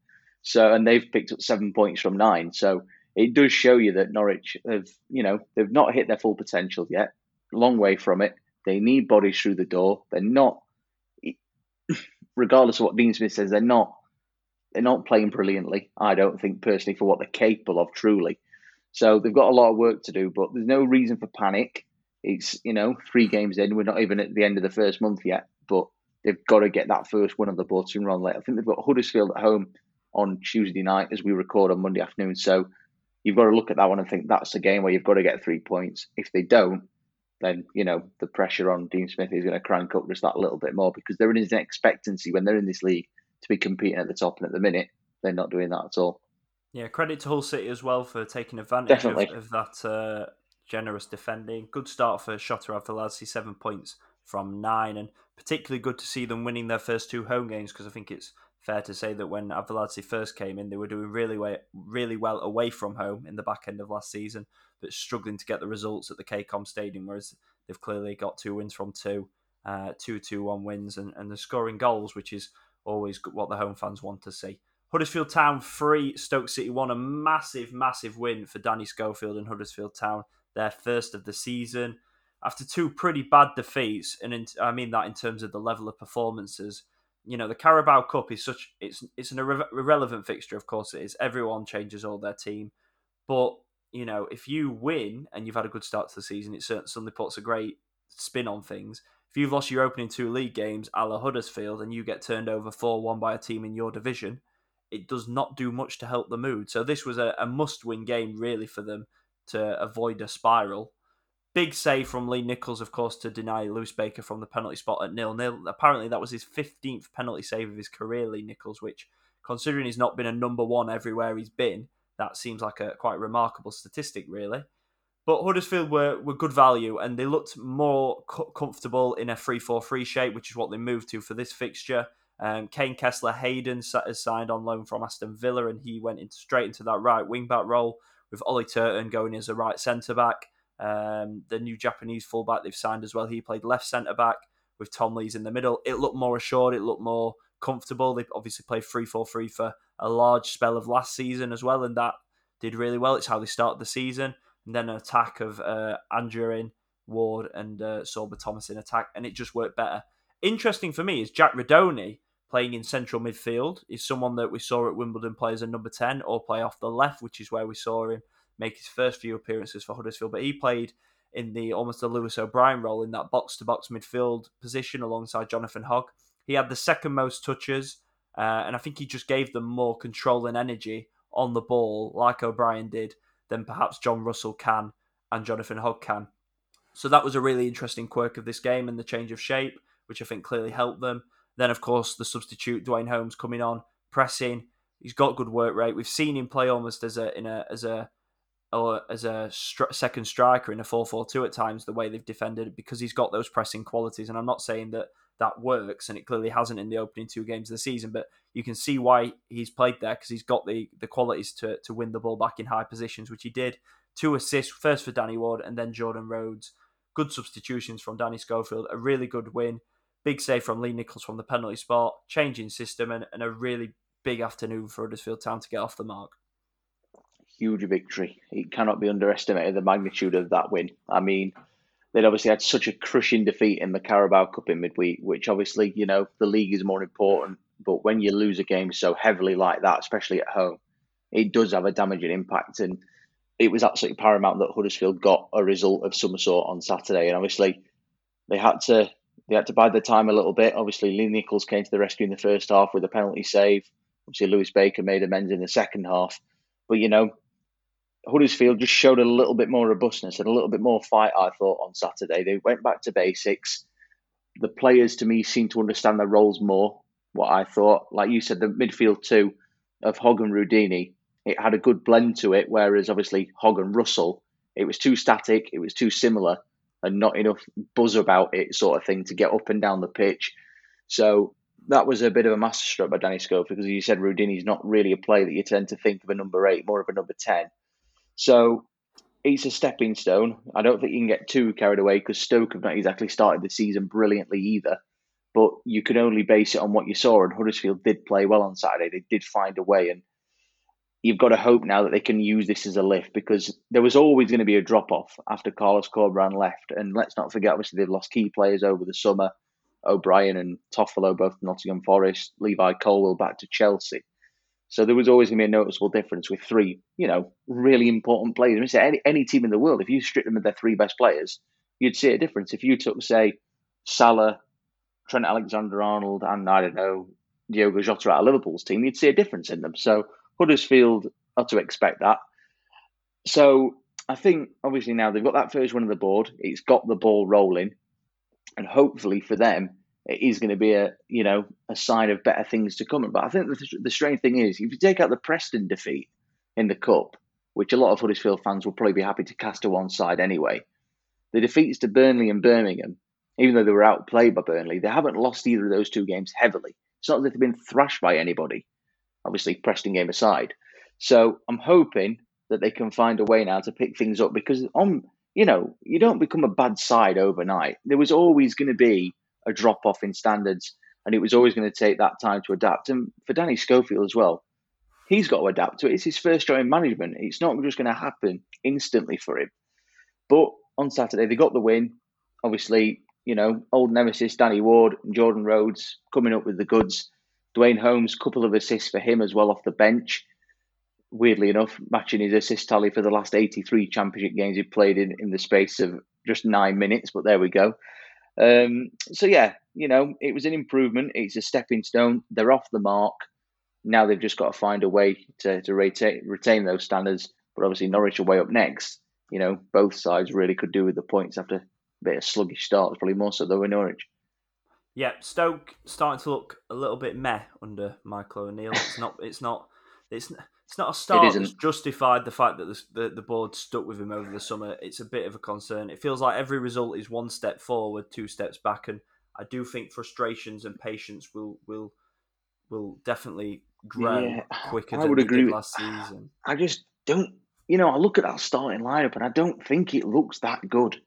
So, and they've picked up seven points from nine. So it does show you that Norwich have, you know, they've not hit their full potential yet. Long way from it. They need bodies through the door. They're not, regardless of what Dean Smith says, they're not. They're not playing brilliantly. I don't think personally for what they're capable of truly. So they've got a lot of work to do, but there's no reason for panic. It's you know three games in. We're not even at the end of the first month yet, but they've got to get that first one of the board and run late. I think they've got Huddersfield at home on Tuesday night as we record on Monday afternoon. So you've got to look at that one and think that's a game where you've got to get three points. If they don't, then you know the pressure on Dean Smith is going to crank up just that little bit more because there is an expectancy when they're in this league to be competing at the top, and at the minute they're not doing that at all. Yeah, credit to Hull City as well for taking advantage of, of, that uh, generous defending. Good start for Shota Arveladze, seven points from nine, and particularly good to see them winning their first two home games because I think it's fair to say that when Arveladze first came in, they were doing really well, really well away from home in the back end of last season, but struggling to get the results at the KCOM Stadium. Whereas they've clearly got two wins from two, uh, two two one wins, and and they're scoring goals, which is always what the home fans want to see. Huddersfield Town three, Stoke City one. A massive, massive win for Danny Schofield and Huddersfield Town their first of the season. After two pretty bad defeats, and in, I mean that in terms of the level of performances, you know the Carabao Cup is such it's it's an irre- irrelevant fixture. Of course, it is. Everyone changes all their team, but you know if you win and you've had a good start to the season, it certainly puts a great spin on things. If you've lost your opening two league games, a la Huddersfield, and you get turned over four one by a team in your division, it does not do much to help the mood. So this was a, a must win game really for them to avoid a spiral. Big save from Lee Nicholls, of course, to deny Lewis Baker from the penalty spot at nil nil. Apparently, that was his 15th penalty save of his career, Lee Nicholls, which, considering he's not been a number one everywhere he's been, that seems like a quite remarkable statistic, really. But Huddersfield were, were good value and they looked more co- comfortable in a 3 4 3 shape, which is what they moved to for this fixture. Um, Kaine Kesler Hayden has signed on loan from Aston Villa and he went into, straight into that right wing back role with Ollie Turton going as a right centre back. Um, the new Japanese fullback they've signed as well, he played left centre back with Tom Lees in the middle. It looked more assured, it looked more comfortable. They obviously played 3 4 3 for a large spell of last season as well, and that did really well. It's how they started the season. And then an attack of uh, Anjorin, Ward, and uh, Sorba Thomas in attack, and it just worked better. Interesting for me is Jack Rudoni playing in central midfield is someone that we saw at Wimbledon play as a number 10 or play off the left, which is where we saw him make his first few appearances for Huddersfield. But he played in the almost the Lewis O'Brien role in that box to box midfield position alongside Jonathan Hogg. He had the second most touches, uh, and I think he just gave them more control and energy on the ball, like O'Brien did, than perhaps John Russell can and Jonathan Hogg can. So that was a really interesting quirk of this game and the change of shape, which I think clearly helped them. Then, of course, the substitute Duane Holmes coming on, pressing. He's got good work rate. We've seen him play almost as a in a as a or as a stri- second striker in a 4-4-2 at times the way they've defended because he's got those pressing qualities and I'm not saying that that works and it clearly hasn't in the opening two games of the season but you can see why he's played there because he's got the the qualities to to win the ball back in high positions which he did two assists first for Danny Ward and then Jordan Rhodes good substitutions from Danny Schofield a really good win Big save from Lee Nicholls from the penalty spot, changing system, and, and a really big afternoon for Huddersfield Town to get off the mark. Huge victory. It cannot be underestimated the magnitude of that win. I mean, they'd obviously had such a crushing defeat in the Carabao Cup in midweek, which obviously, you know, the league is more important. But when you lose a game so heavily like that, especially at home, it does have a damaging impact. And it was absolutely paramount that Huddersfield got a result of some sort on Saturday. And obviously, they had to they had to bide their time a little bit. Obviously, Lee Nicholls came to the rescue in the first half with a penalty save. Obviously, Lewis Baker made amends in the second half. But, you know, Huddersfield just showed a little bit more robustness and a little bit more fight. I thought on Saturday they went back to basics. The players to me seemed to understand their roles more. What I thought, like you said, the midfield two of Hogg and Rudoni, it had a good blend to it. Whereas obviously Hogg and Russell, it was too static, it was too similar, and not enough buzz about it, sort of thing, to get up and down the pitch. So that was a bit of a masterstroke by Danny Schofield because you said Rudoni's not really a player that you tend to think of a number eight, more of a number 10. So it's a stepping stone. I don't think you can get too carried away because Stoke have not exactly started the season brilliantly either. But you can only base it on what you saw, and Huddersfield did play well on Saturday. They did find a way, and you've got to hope now that they can use this as a lift because there was always going to be a drop off after Carlos Corberán left. And let's not forget, obviously, they've lost key players over the summer. O'Brien and Toffolo, both Nottingham Forest, Levi Colwill back to Chelsea. So there was always going to be a noticeable difference with three, you know, really important players. I mean, say any, any team in the world, if you strip them of their three best players, you'd see a difference. If you took, say, Salah, Trent Alexander-Arnold, and I don't know Diogo Jota out of Liverpool's team, you'd see a difference in them. So Huddersfield are to expect that. So I think obviously now they've got that first one on the board. It's got the ball rolling and hopefully for them, it is going to be a you know a sign of better things to come. But I think the, the strange thing is, if you take out the Preston defeat in the cup, which a lot of Huddersfield fans will probably be happy to cast to one side anyway, the defeats to Burnley and Birmingham, even though they were outplayed by Burnley, they haven't lost either of those two games heavily. It's not that they've been thrashed by anybody. Obviously, Preston game aside. So I'm hoping that they can find a way now to pick things up because on you know, you don't become a bad side overnight. There was always going to be a drop off in standards, and it was always going to take that time to adapt. And for Danny Schofield as well, he's got to adapt to it. It's his first job in management. It's not just going to happen instantly for him. But on Saturday, they got the win. Obviously, you know, old nemesis Danny Ward and Jordan Rhodes coming up with the goods. Duane Holmes, couple of assists for him as well off the bench weirdly enough, matching his assist tally for the last 83 championship games he played in, in the space of just nine minutes, but there we go. Um, so, yeah, you know, it was an improvement. It's a stepping stone. They're off the mark. Now they've just got to find a way to, to retain, retain those standards. But obviously, Norwich are way up next. You know, both sides really could do with the points after a bit of sluggish starts, probably more so though in Norwich. Yeah, Stoke starting to look a little bit meh under Michael O'Neill. It's not. It's not. It's it's not a start that's justified the fact that the, the, the board stuck with him over the summer. It's a bit of a concern. It feels like every result is one step forward, two steps back, and I do think frustrations and patience will will will definitely grow yeah, quicker I would agree last season. I just don't. You know, I look at that starting lineup and I don't think it looks that good.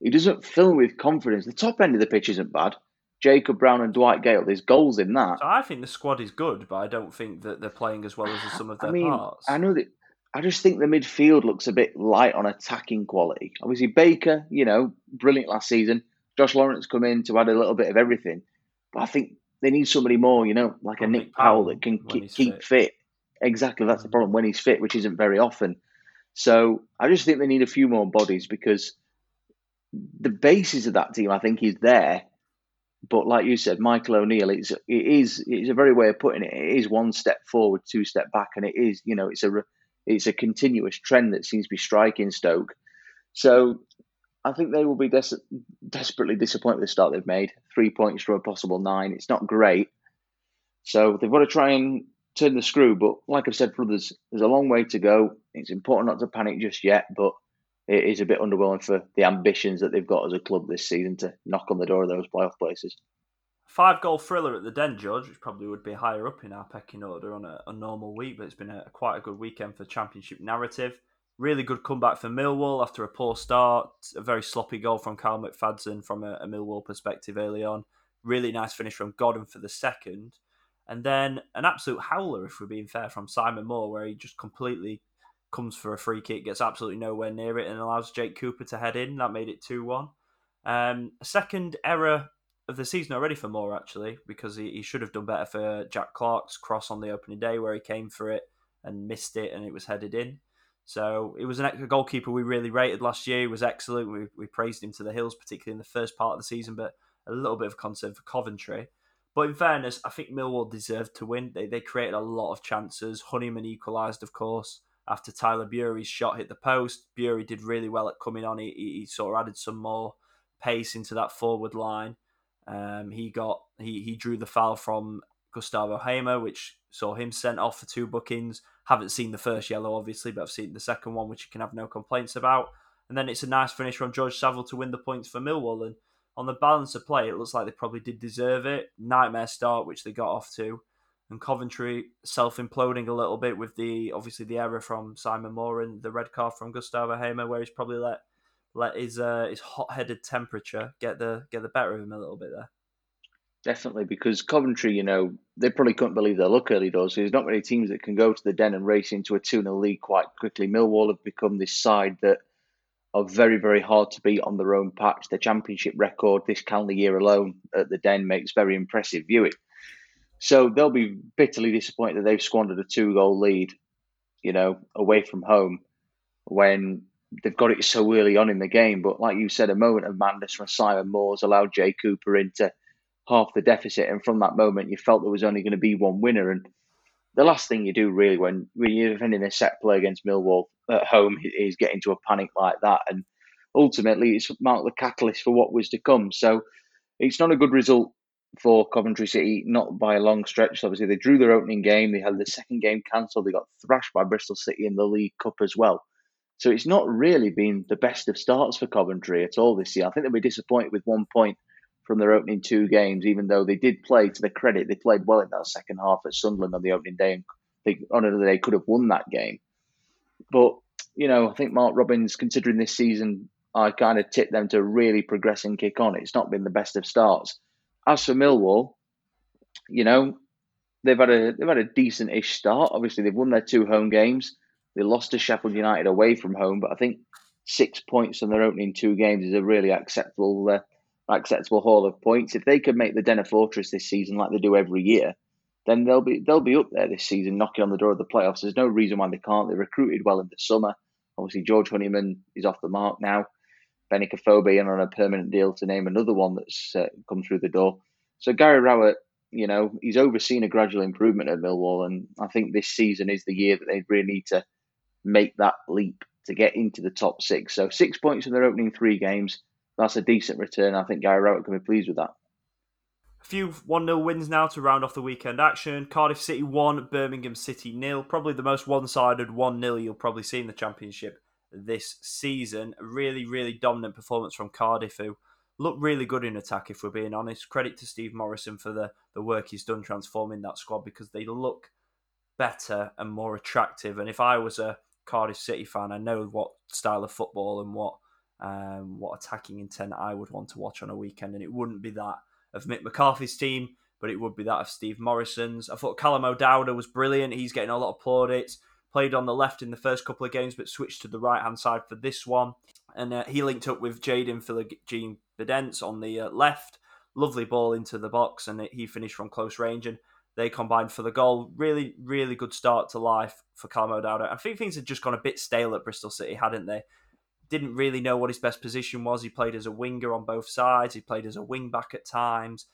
It doesn't fill with confidence. The top end of the pitch isn't bad. Jacob Brown and Dwight Gayle. There's goals in that. So I think the squad is good, but I don't think that they're playing as well as some of their I mean, parts. I know that. I just think the midfield looks a bit light on attacking quality. Obviously, Baker, you know, brilliant last season. Josh Laurent come in to add a little bit of everything, but I think they need somebody more, you know, like a Nick Powell that can keep, keep fit. fit. Exactly, that's the mm. problem when he's fit, which isn't very often. So I just think they need a few more bodies because the basis of that team, I think, is there but like you said, Michael O'Neill, it's it is it's a very way of putting it. It is one step forward, two step back, and it is you know it's a it's a continuous trend that seems to be striking Stoke. So I think they will be des- desperately disappointed with the start they've made. Three points from a possible nine. It's not great. So they've got to try and turn the screw. But like I've said for others, there's a long way to go. It's important not to panic just yet, but it is a bit underwhelming for the ambitions that they've got as a club this season to knock on the door of those playoff places. Five goal thriller at the Den, George, which probably would be higher up in our pecking order on a, a normal week, but it's been a, quite a good weekend for Championship narrative. Really good comeback for Millwall after a poor start. A very sloppy goal from Kyle McFadzean from a, a Millwall perspective early on. Really nice finish from Godden for the second. And then an absolute howler, if we're being fair, from Simon Moore, where he just completely comes for a free kick, gets absolutely nowhere near it, and allows Jake Cooper to head in. That made it 2 1. Um, a second error of the season already for Moore, actually, because he, he, should have done better for Jack Clarke's cross on the opening day where he came for it and missed it and it was headed in. So it was an, a goalkeeper we really rated last year. He was excellent. We, we praised him to the hills, particularly in the first part of the season, but a little bit of concern for Coventry. But in fairness, I think Millwall deserved to win. They, they created a lot of chances. Honeyman equalised, of course after Tyler Burey's shot hit the post. Bury did really well at coming on. He, he sort of added some more pace into that forward line. Um, he got he he drew the foul from Gustavo Hamer, which saw him sent off for two bookings. Haven't seen the first yellow, obviously, but I've seen the second one, which you can have no complaints about. And then it's a nice finish from George Saville to win the points for Millwall. And on the balance of play, it looks like they probably did deserve it. Nightmare start, which they got off to. And Coventry self imploding a little bit with the obviously the error from Simon Moore and the red card from Gustavo Hamer, where he's probably let let his uh, his hot headed temperature get the get the better of him a little bit there. Definitely, because Coventry, you know, they probably couldn't believe their luck early doors. There's not many teams that can go to the den and race into a 2 0 lead quite quickly. Millwall have become this side that are very, very hard to beat on their own patch. Their championship record this calendar year alone at the Den makes very impressive viewing. So they'll be bitterly disappointed that they've squandered a two goal lead, you know, away from home when they've got it so early on in the game. But like you said, a moment of madness from Simon Moore's allowed Jay Cooper into half the deficit. And from that moment, you felt there was only going to be one winner. And the last thing you do really when, when you're defending a set play against Millwall at home is get into a panic like that. And ultimately, it's marked the catalyst for what was to come. So it's not a good result for Coventry City, not by a long stretch. Obviously, they drew their opening game. They had the second game cancelled. They got thrashed by Bristol City in the League Cup as well. So it's not really been the best of starts for Coventry at all this year. I think they'll be disappointed with one point from their opening two games, even though they did play to the credit. They played well in that second half at Sunderland on the opening day, and they, on another day, could have won that game. But, you know, I think Mark Robins, considering this season, I kind of tipped them to really progress and kick on. It's not been the best of starts. As for Millwall, you know, they've had a they've had a decent-ish start. Obviously, they've won their two home games. They lost to Sheffield United away from home, but I think six points in their opening two games is a really acceptable uh, acceptable haul of points. If they could make the Den of Fortress this season like they do every year, then they'll be they'll be up there this season, knocking on the door of the playoffs. There's no reason why they can't. They recruited well in the summer. Obviously, George Honeyman is off the mark now. Benny and on a permanent deal to name another one that's uh, come through the door. So Gary Rowett, you know, he's overseen a gradual improvement at Millwall, and I think this season is the year that they really need to make that leap to get into the top six. So six points in their opening three games. That's a decent return. I think Gary Rowett can be pleased with that. A few 1 0 wins now to round off the weekend action. Cardiff City 1, Birmingham City nil. Probably the most one sided 1 0 you'll probably see in the Championship this season. A really, really dominant performance from Cardiff, who look really good in attack, if we're being honest. Credit to Steve Morison for the, the work he's done transforming that squad because they look better and more attractive. And if I was a Cardiff City fan, I know what style of football and what um, what attacking intent I would want to watch on a weekend, and it wouldn't be that of Mick McCarthy's team, but it would be that of Steve Morison's. I thought Callum O'Dowda was brilliant. He's getting a lot of plaudits. Played on the left in the first couple of games, but switched to the right hand side for this one. And uh, he linked up with Jaden Philogene Bidace on the uh, left. Lovely ball into the box, and he finished from close range. And they combined for the goal. Really, really good start to life for Callum O'Dowda. I think things had just gone a bit stale at Bristol City, hadn't they? didn't really know what his best position was. He played as a winger on both sides. He played as a wing back at times,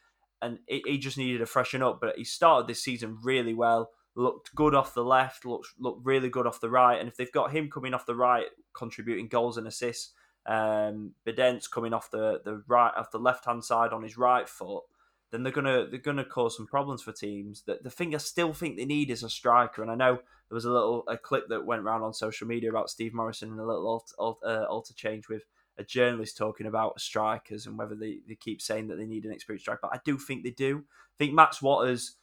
and he just needed to freshen up. But he started this season really well. Looked good off the left. Looked looked really good off the right. And if they've got him coming off the right, contributing goals and assists, um, Bidace coming off the the right off the left hand side on his right foot, then they're gonna they're gonna cause some problems for teams. The, the thing I still think they need is a striker, and I know there was a little a clip that went around on social media about Steve Morison and a little alter, uh, alter change with a journalist talking about strikers and whether they, they keep saying that they need an experienced striker. But I do think they do. I think Max Watters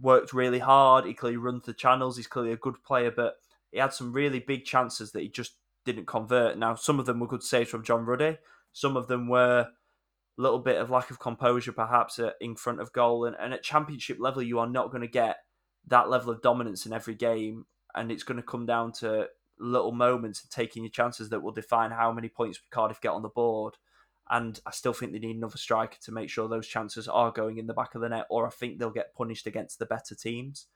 worked really hard. He clearly runs the channels. He's clearly a good player, but he had some really big chances that he just didn't convert. Now, some of them were good saves from John Ruddy. Some of them were a little bit of lack of composure perhaps in front of goal. And, and at championship level, you are not going to get that level of dominance in every game. And it's going to come down to little moments and taking your chances that will define how many points Cardiff get on the board. And I still think they need another striker to make sure those chances are going in the back of the net, or I think they'll get punished against the better teams.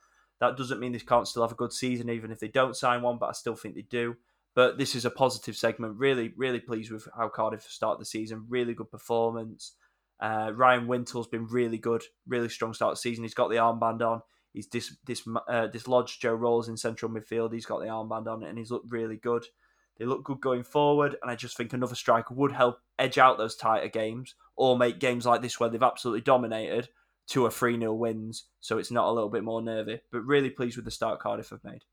That doesn't mean they can't still have a good season, even if they don't sign one, but I still think they do. But this is a positive segment. Really, really pleased with how Cardiff started the season. Really good performance. Uh, Ryan Wintle's been really good, really strong start of season. He's got the armband on. he's dis, dis, uh, dislodged Joe Ralls in central midfield. He's got the armband on and he's looked really good. They look good going forward, and I just think another striker would help edge out those tighter games or make games like this where they've absolutely dominated to a 3 0 wins, so it's not a little bit more nervy. But really pleased with the start Cardiff have made.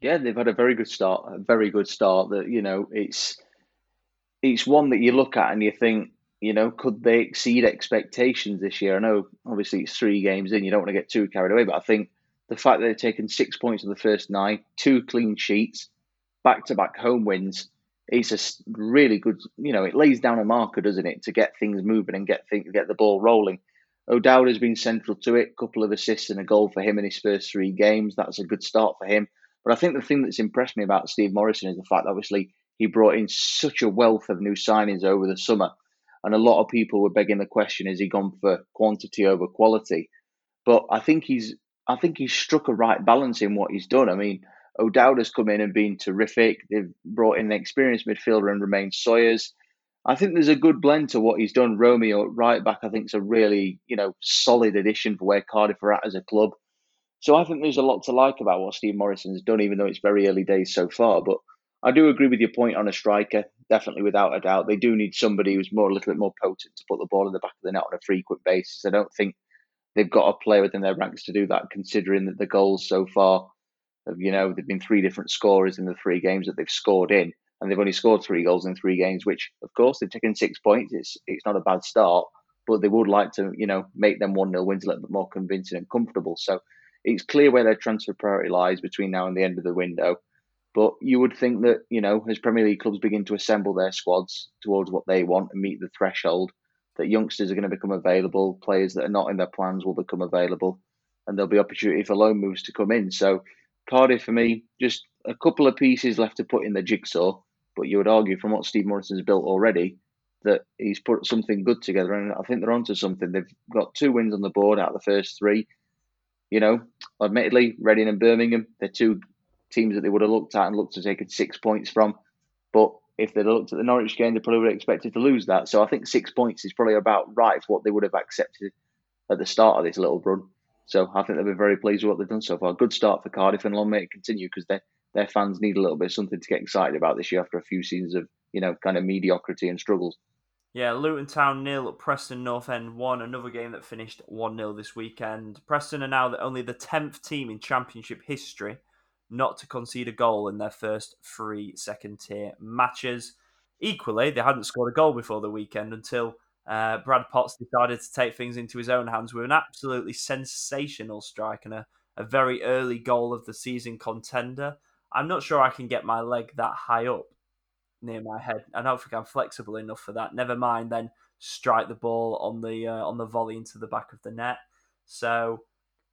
Yeah, they've had a very good start. A very good start. That you know, it's it's one that you look at and you think, you know, could they exceed expectations this year? I know, obviously, it's three games in. You don't want to get too carried away, but I think the fact that they've taken six points in the first nine, two clean sheets, back to back home wins, it's a really good. You know, it lays down a marker, doesn't it, to get things moving and get things, get the ball rolling. O'Dowd has been central to it. A couple of assists and a goal for him in his first three games. That's a good start for him. But I think the thing that's impressed me about Steve Morison is the fact that obviously he brought in such a wealth of new signings over the summer. And a lot of people were begging the question, is he gone for quantity over quality? But I think he's I think he's struck a right balance in what he's done. I mean, O'Dowd has come in and been terrific. They've brought in an experienced midfielder and Romaine Sawyers. I think there's a good blend to what he's done. Romeo right back, I think, is a really you know solid addition for where Cardiff are at as a club. So I think there's a lot to like about what Steve Morison's done, even though it's very early days so far. But I do agree with your point on a striker, definitely without a doubt. They do need somebody who's more a little bit more potent to put the ball in the back of the net on a frequent basis. I don't think they've got a player within their ranks to do that, considering that the goals so far you know, there've been three different scorers in the three games that they've scored in and they've only scored three goals in three games, which of course they've taken six points. It's it's not a bad start, but they would like to, you know, make them one 0 wins a little bit more convincing and comfortable. So it's clear where their transfer priority lies between now and the end of the window. But you would think that, you know, as Premier League clubs begin to assemble their squads towards what they want and meet the threshold, that youngsters are going to become available, players that are not in their plans will become available, and there'll be opportunity for loan moves to come in. So Cardiff for me, just a couple of pieces left to put in the jigsaw but you would argue from what Steve Morison's built already that he's put something good together, and I think they're onto something. They've got two wins on the board out of the first three. You know, admittedly, Reading and Birmingham, they're two teams that they would have looked at and looked to take six points from. But if they'd looked at the Norwich game, they probably would have expected to lose that. So I think six points is probably about right for what they would have accepted at the start of this little run. So I think they've been very pleased with what they've done so far. Good start for Cardiff, and long may it continue because they their fans need a little bit of something to get excited about this year after a few seasons of you know kind of mediocrity and struggles. Yeah, Luton Town nil, Preston North End one. Another game that finished one 0 this weekend. Preston are now the, only the tenth team in Championship history not to concede a goal in their first three second tier matches. Equally, they hadn't scored a goal before the weekend until uh, Brad Potts decided to take things into his own hands with an absolutely sensational strike and a, a very early goal of the season contender. I'm not sure I can get my leg that high up near my head. I don't think I'm flexible enough for that. Never mind then strike the ball on the uh, on the volley into the back of the net. So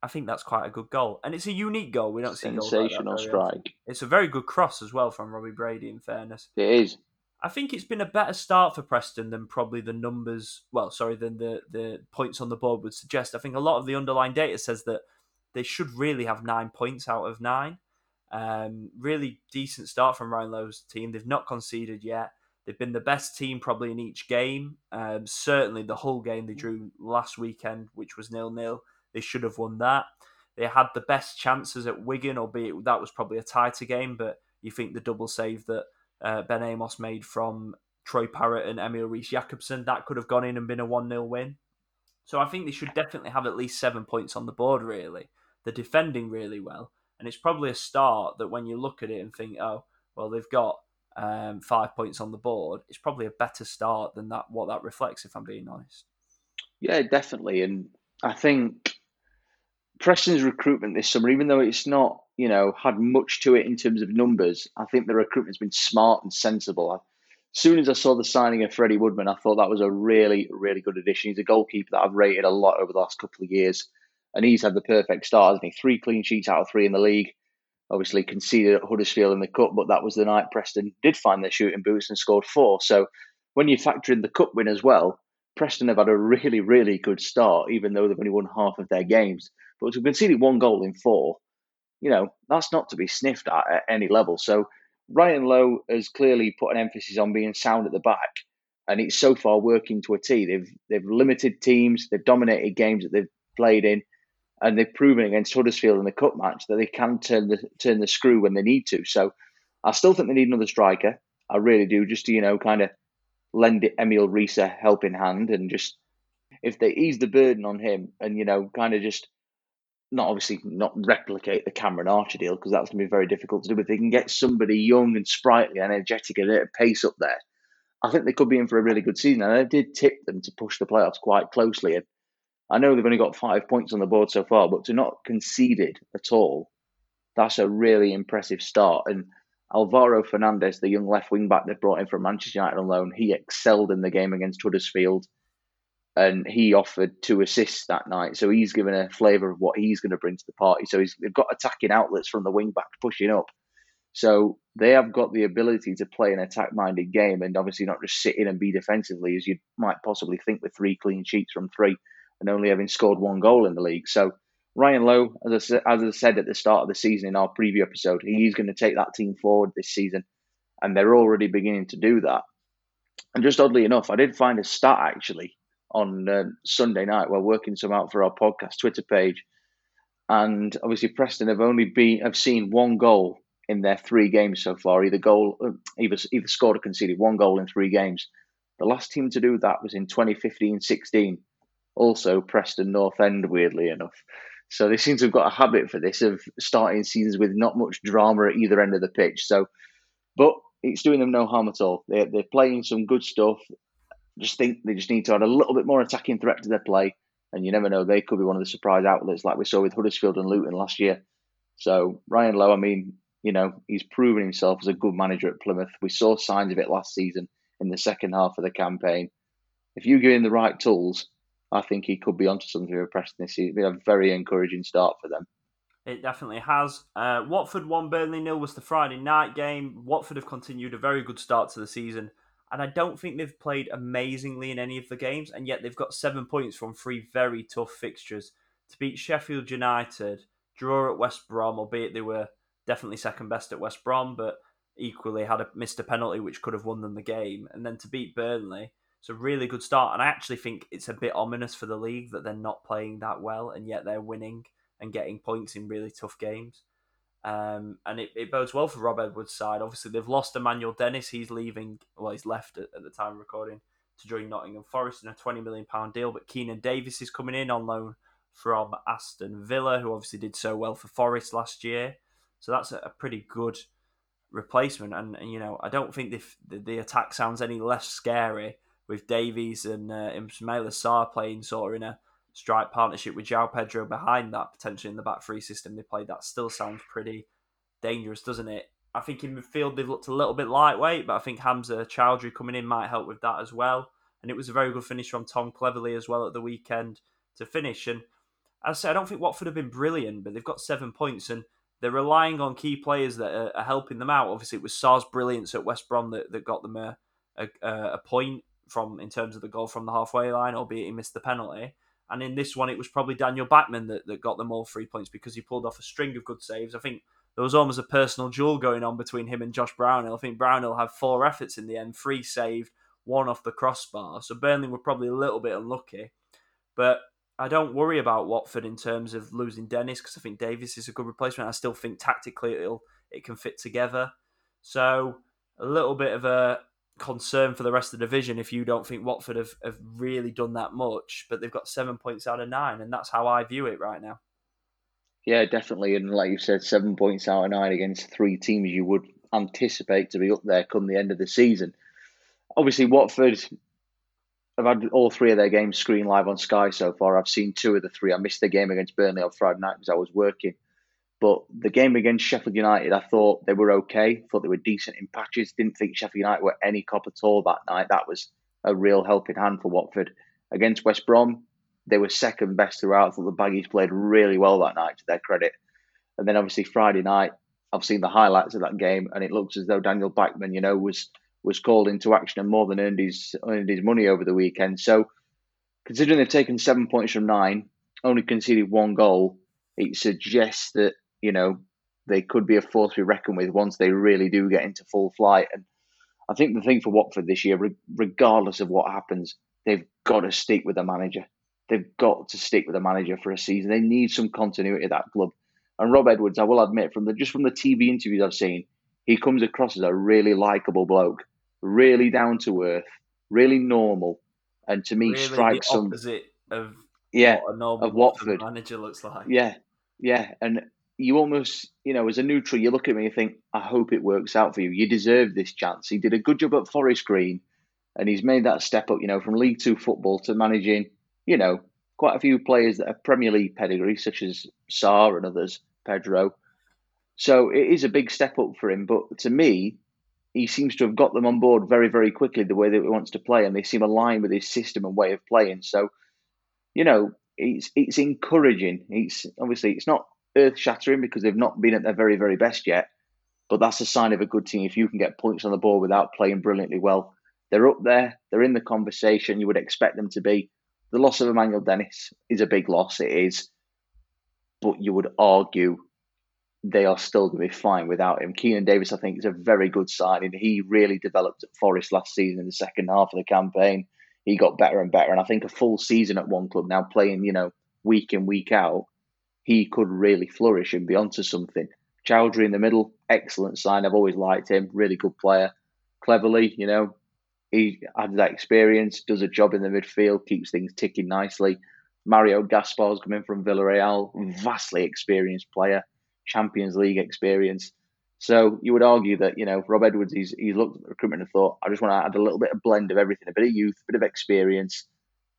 I think that's quite a good goal, and it's a unique goal. We don't see sensational like strike. Often. It's a very good cross as well from Robbie Brady. In fairness, it is. I think it's been a better start for Preston than probably the numbers. Well, sorry, than the the points on the board would suggest. I think a lot of the underlying data says that they should really have nine points out of nine. Um, really decent start from Ryan Lowe's team. They've not conceded yet. They've been the best team probably in each game. Um, certainly the whole game they drew last weekend, which was nil nil. They should have won that. They had the best chances at Wigan, albeit that was probably a tighter game. But you think the double save that uh, Ben Amos made from Troy Parrott and Emil Riis Jakobsen. that could have gone in and been a one 0 win. So I think they should definitely have at least seven points on the board. Really, they're defending really well and it's probably a start that when you look at it and think, oh, well, they've got um, five points on the board, it's probably a better start than that. What that reflects, if I'm being honest. Yeah, definitely, and I think Preston's recruitment this summer, even though it's not, you know, had much to it in terms of numbers, I think the recruitment's been smart and sensible. As soon as I saw the signing of Freddie Woodman, I thought that was a really, really good addition. He's a goalkeeper that I've rated a lot over the last couple of years and he's had the perfect start, hasn't he? Three clean sheets out of three in the league. Obviously conceded at Huddersfield in the cup, but that was the night Preston did find their shooting boots and scored four. So when you factor in the cup win as well, Preston have had a really, really good start, even though they've only won half of their games. But to conceded one goal in four, you know, that's not to be sniffed at at any level. So Ryan Lowe has clearly put an emphasis on being sound at the back, and it's so far working to a T. They've they've limited teams, they've dominated games that they've played in, and they've proven against Huddersfield in the cup match that they can turn the turn the screw when they need to. So I still think they need another striker. I really do, just to you know kind of lend Emil Riis a helping hand and just if they ease the burden on him and you know kind of just not obviously not replicate the Cameron Archer deal because that's going to be very difficult to do. But if they can get somebody young and sprightly, energetic, and at pace up there. I think they could be in for a really good season. And I did tip them to push the playoffs quite closely. And I know they've only got five points on the board so far, but to not conceded at all, that's a really impressive start. And Alvaro Fernandez, the young left wing back they brought in from Manchester United on loan, he excelled in the game against Huddersfield and he offered two assists that night. So he's given a flavour of what he's going to bring to the party. So he's, they've got attacking outlets from the wing back pushing up. So they have got the ability to play an attack minded game and obviously not just sit in and be defensively as you might possibly think with three clean sheets from three and only having scored one goal in the league. So Ryan Lowe, as I, as I said at the start of the season in our preview episode, he's going to take that team forward this season. And they're already beginning to do that. And just oddly enough, I did find a stat actually on uh, Sunday night while working some out for our podcast Twitter page. And obviously, Preston have only been have seen one goal in their three games so far. Either goal, uh, either either scored or conceded one goal in three games. The last team to do that was in 2015-16. Also, Preston North End, weirdly enough. So they seem to have got a habit for this of starting seasons with not much drama at either end of the pitch. So, but it's doing them no harm at all. They're, they're playing some good stuff just think they just need to add a little bit more attacking threat to their play. And you never know, they could be one of the surprise outlets like we saw with Huddersfield and Luton last year. So Ryan Lowe, I mean, you know, he's proven himself as a good manager at Plymouth. We saw signs of it last season in the second half of the campaign. If you give him the right tools, I think he could be onto something with Preston this season. Be a very encouraging start for them. It definitely has. Uh, Watford won Burnley nil was the Friday night game. Watford have continued a very good start to the season and I don't think they've played amazingly in any of the games, and yet they've got seven points from three very tough fixtures. To beat Sheffield United, draw at West Brom, albeit they were definitely second best at West Brom, but equally had a missed a penalty which could have won them the game, and then to beat Burnley, it's a really good start. And I actually think it's a bit ominous for the league that they're not playing that well, and yet they're winning and getting points in really tough games. Um, and it, it bodes well for Rob Edwards' side. Obviously, they've lost Emmanuel Dennis. He's leaving, well, he's left at, at the time of recording to join Nottingham Forest in a £20 million deal. But Keinan Davis is coming in on loan from Aston Villa, who obviously did so well for Forest last year. So that's a, a pretty good replacement. And, and, you know, I don't think the, the attack sounds any less scary with Davis and uh, Ismaila Sarr playing sort of in a strike partnership with João Pedro behind that, potentially in the back three system they played, that still sounds pretty dangerous, doesn't it? I think in midfield they've looked a little bit lightweight, but I think Hamza Choudhury coming in might help with that as well. And it was a very good finish from Tom Cleverley as well at the weekend to finish. And as I say, I don't think Watford have been brilliant, but they've got seven points and they're relying on key players that are, are helping them out. Obviously, it was Sarr's brilliance at West Brom that, that got them a, a, a point from in terms of the goal from the halfway line, albeit he missed the penalty. And in this one, it was probably Daniel Bachmann that, that got them all three points because he pulled off a string of good saves. I think there was almost a personal duel going on between him and Josh Brownhill. I think Brownhill had four efforts in the end, three saved, one off the crossbar. So Burnley were probably a little bit unlucky. But I don't worry about Watford in terms of losing Dennis because I think Davis is a good replacement. I still think tactically it'll it can fit together. So a little bit of a concern for the rest of the division if you don't think Watford have, have really done that much, but they've got seven points out of nine, and that's how I view it right now. Yeah, definitely. And like you said, seven points out of nine against three teams you would anticipate to be up there come the end of the season. Obviously, Watford have had all three of their games screened live on Sky so far. I've seen two of the three. I missed the game against Burnley on Friday night because I was working. But the game against Sheffield United, I thought they were okay. Thought they were decent in patches. Didn't think Sheffield United were any cop at all that night. That was a real helping hand for Watford. Against West Brom, they were second best throughout. I thought the Baggies played really well that night, to their credit. And then obviously Friday night, I've seen the highlights of that game, and it looks as though Daniel Bachmann, you know, was was called into action and more than earned his earned his money over the weekend. So, considering they've taken seven points from nine, only conceded one goal, it suggests that you know, they could be a force to be reckoned with once they really do get into full flight. And I think the thing for Watford this year, regardless of what happens, they've got to stick with the manager. they've got to stick with the manager for a season. They need some continuity at that club. And Rob Edwards, I will admit, from the just from the TV interviews I've seen, he comes across as a really likable bloke, really down to earth, really normal, and to me really strikes the some opposite of yeah what a normal of Watford. manager looks like. yeah yeah and you almost you know as a neutral you look at me and think I hope it works out for you. You deserve this chance. He did a good job at Forest Green, and he's made that step up. You know from League Two football to managing you know quite a few players that are Premier League pedigree such as Sarr and others, Pedro. So it is a big step up for him. But to me, he seems to have got them on board very, very quickly the way that he wants to play, and they seem aligned with his system and way of playing. So, you know, it's it's encouraging. It's obviously it's not earth shattering because they've not been at their very, very best yet. But that's a sign of a good team if you can get points on the board without playing brilliantly well. They're up there. They're in the conversation. You would expect them to be. The loss of Emmanuel Dennis is a big loss. It is, but you would argue they are still going to be fine without him. Keinan Davis, I think, is a very good signing. He really developed at Forest last season in the second half of the campaign. He got better and better. And I think a full season at one club now playing, you know, week in, week out, he could really flourish and be onto something. Choudhury in the middle, excellent sign. I've always liked him. Really good player. Cleverley, you know, he has that experience, does a job in the midfield, keeps things ticking nicely. Mario Gaspar's coming from Villarreal, vastly experienced player Champions League experience. So you would argue that you know Rob Edwards, he's he's looked at recruitment and thought, I just want to add a little bit of blend of everything, a bit of youth, a bit of experience,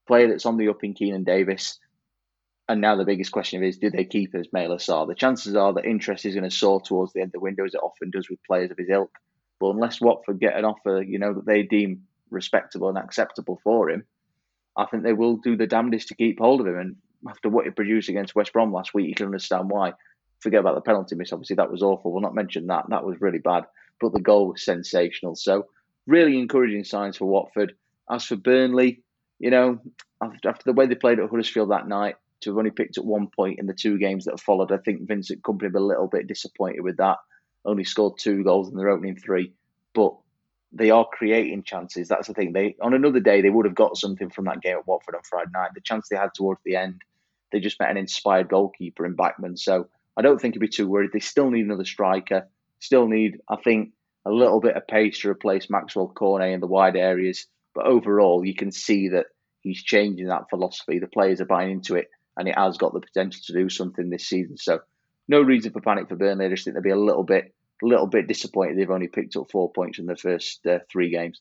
player that's on the up in Keinan Davis. And now the biggest question is, do they keep as Ismaila Sarr? The chances are that interest is going to soar towards the end of the window, as it often does with players of his ilk. But unless Watford get an offer, you know, that they deem respectable and acceptable for him, I think they will do the damnedest to keep hold of him. And after what he produced against West Brom last week, you can understand why forget about the penalty miss. Obviously, that was awful. We'll not mention that. That was really bad. But the goal was sensational. So, really encouraging signs for Watford. As for Burnley, you know, after the way they played at Huddersfield that night, to have only picked up one point in the two games that have followed, I think Vincent Kompany be a little bit disappointed with that. Only scored two goals in their opening three, but they are creating chances. That's the thing. They on another day they would have got something from that game at Watford on Friday night. The chance they had towards the end, they just met an inspired goalkeeper in Bachmann. So I don't think he'd be too worried. They still need another striker. Still need, I think, a little bit of pace to replace Maxwell Cornet in the wide areas. But overall, you can see that he's changing that philosophy. The players are buying into it, and it has got the potential to do something this season. So, no reason for panic for Burnley. I just think they'll be a little bit, a little bit disappointed they've only picked up four points in the first uh, three games.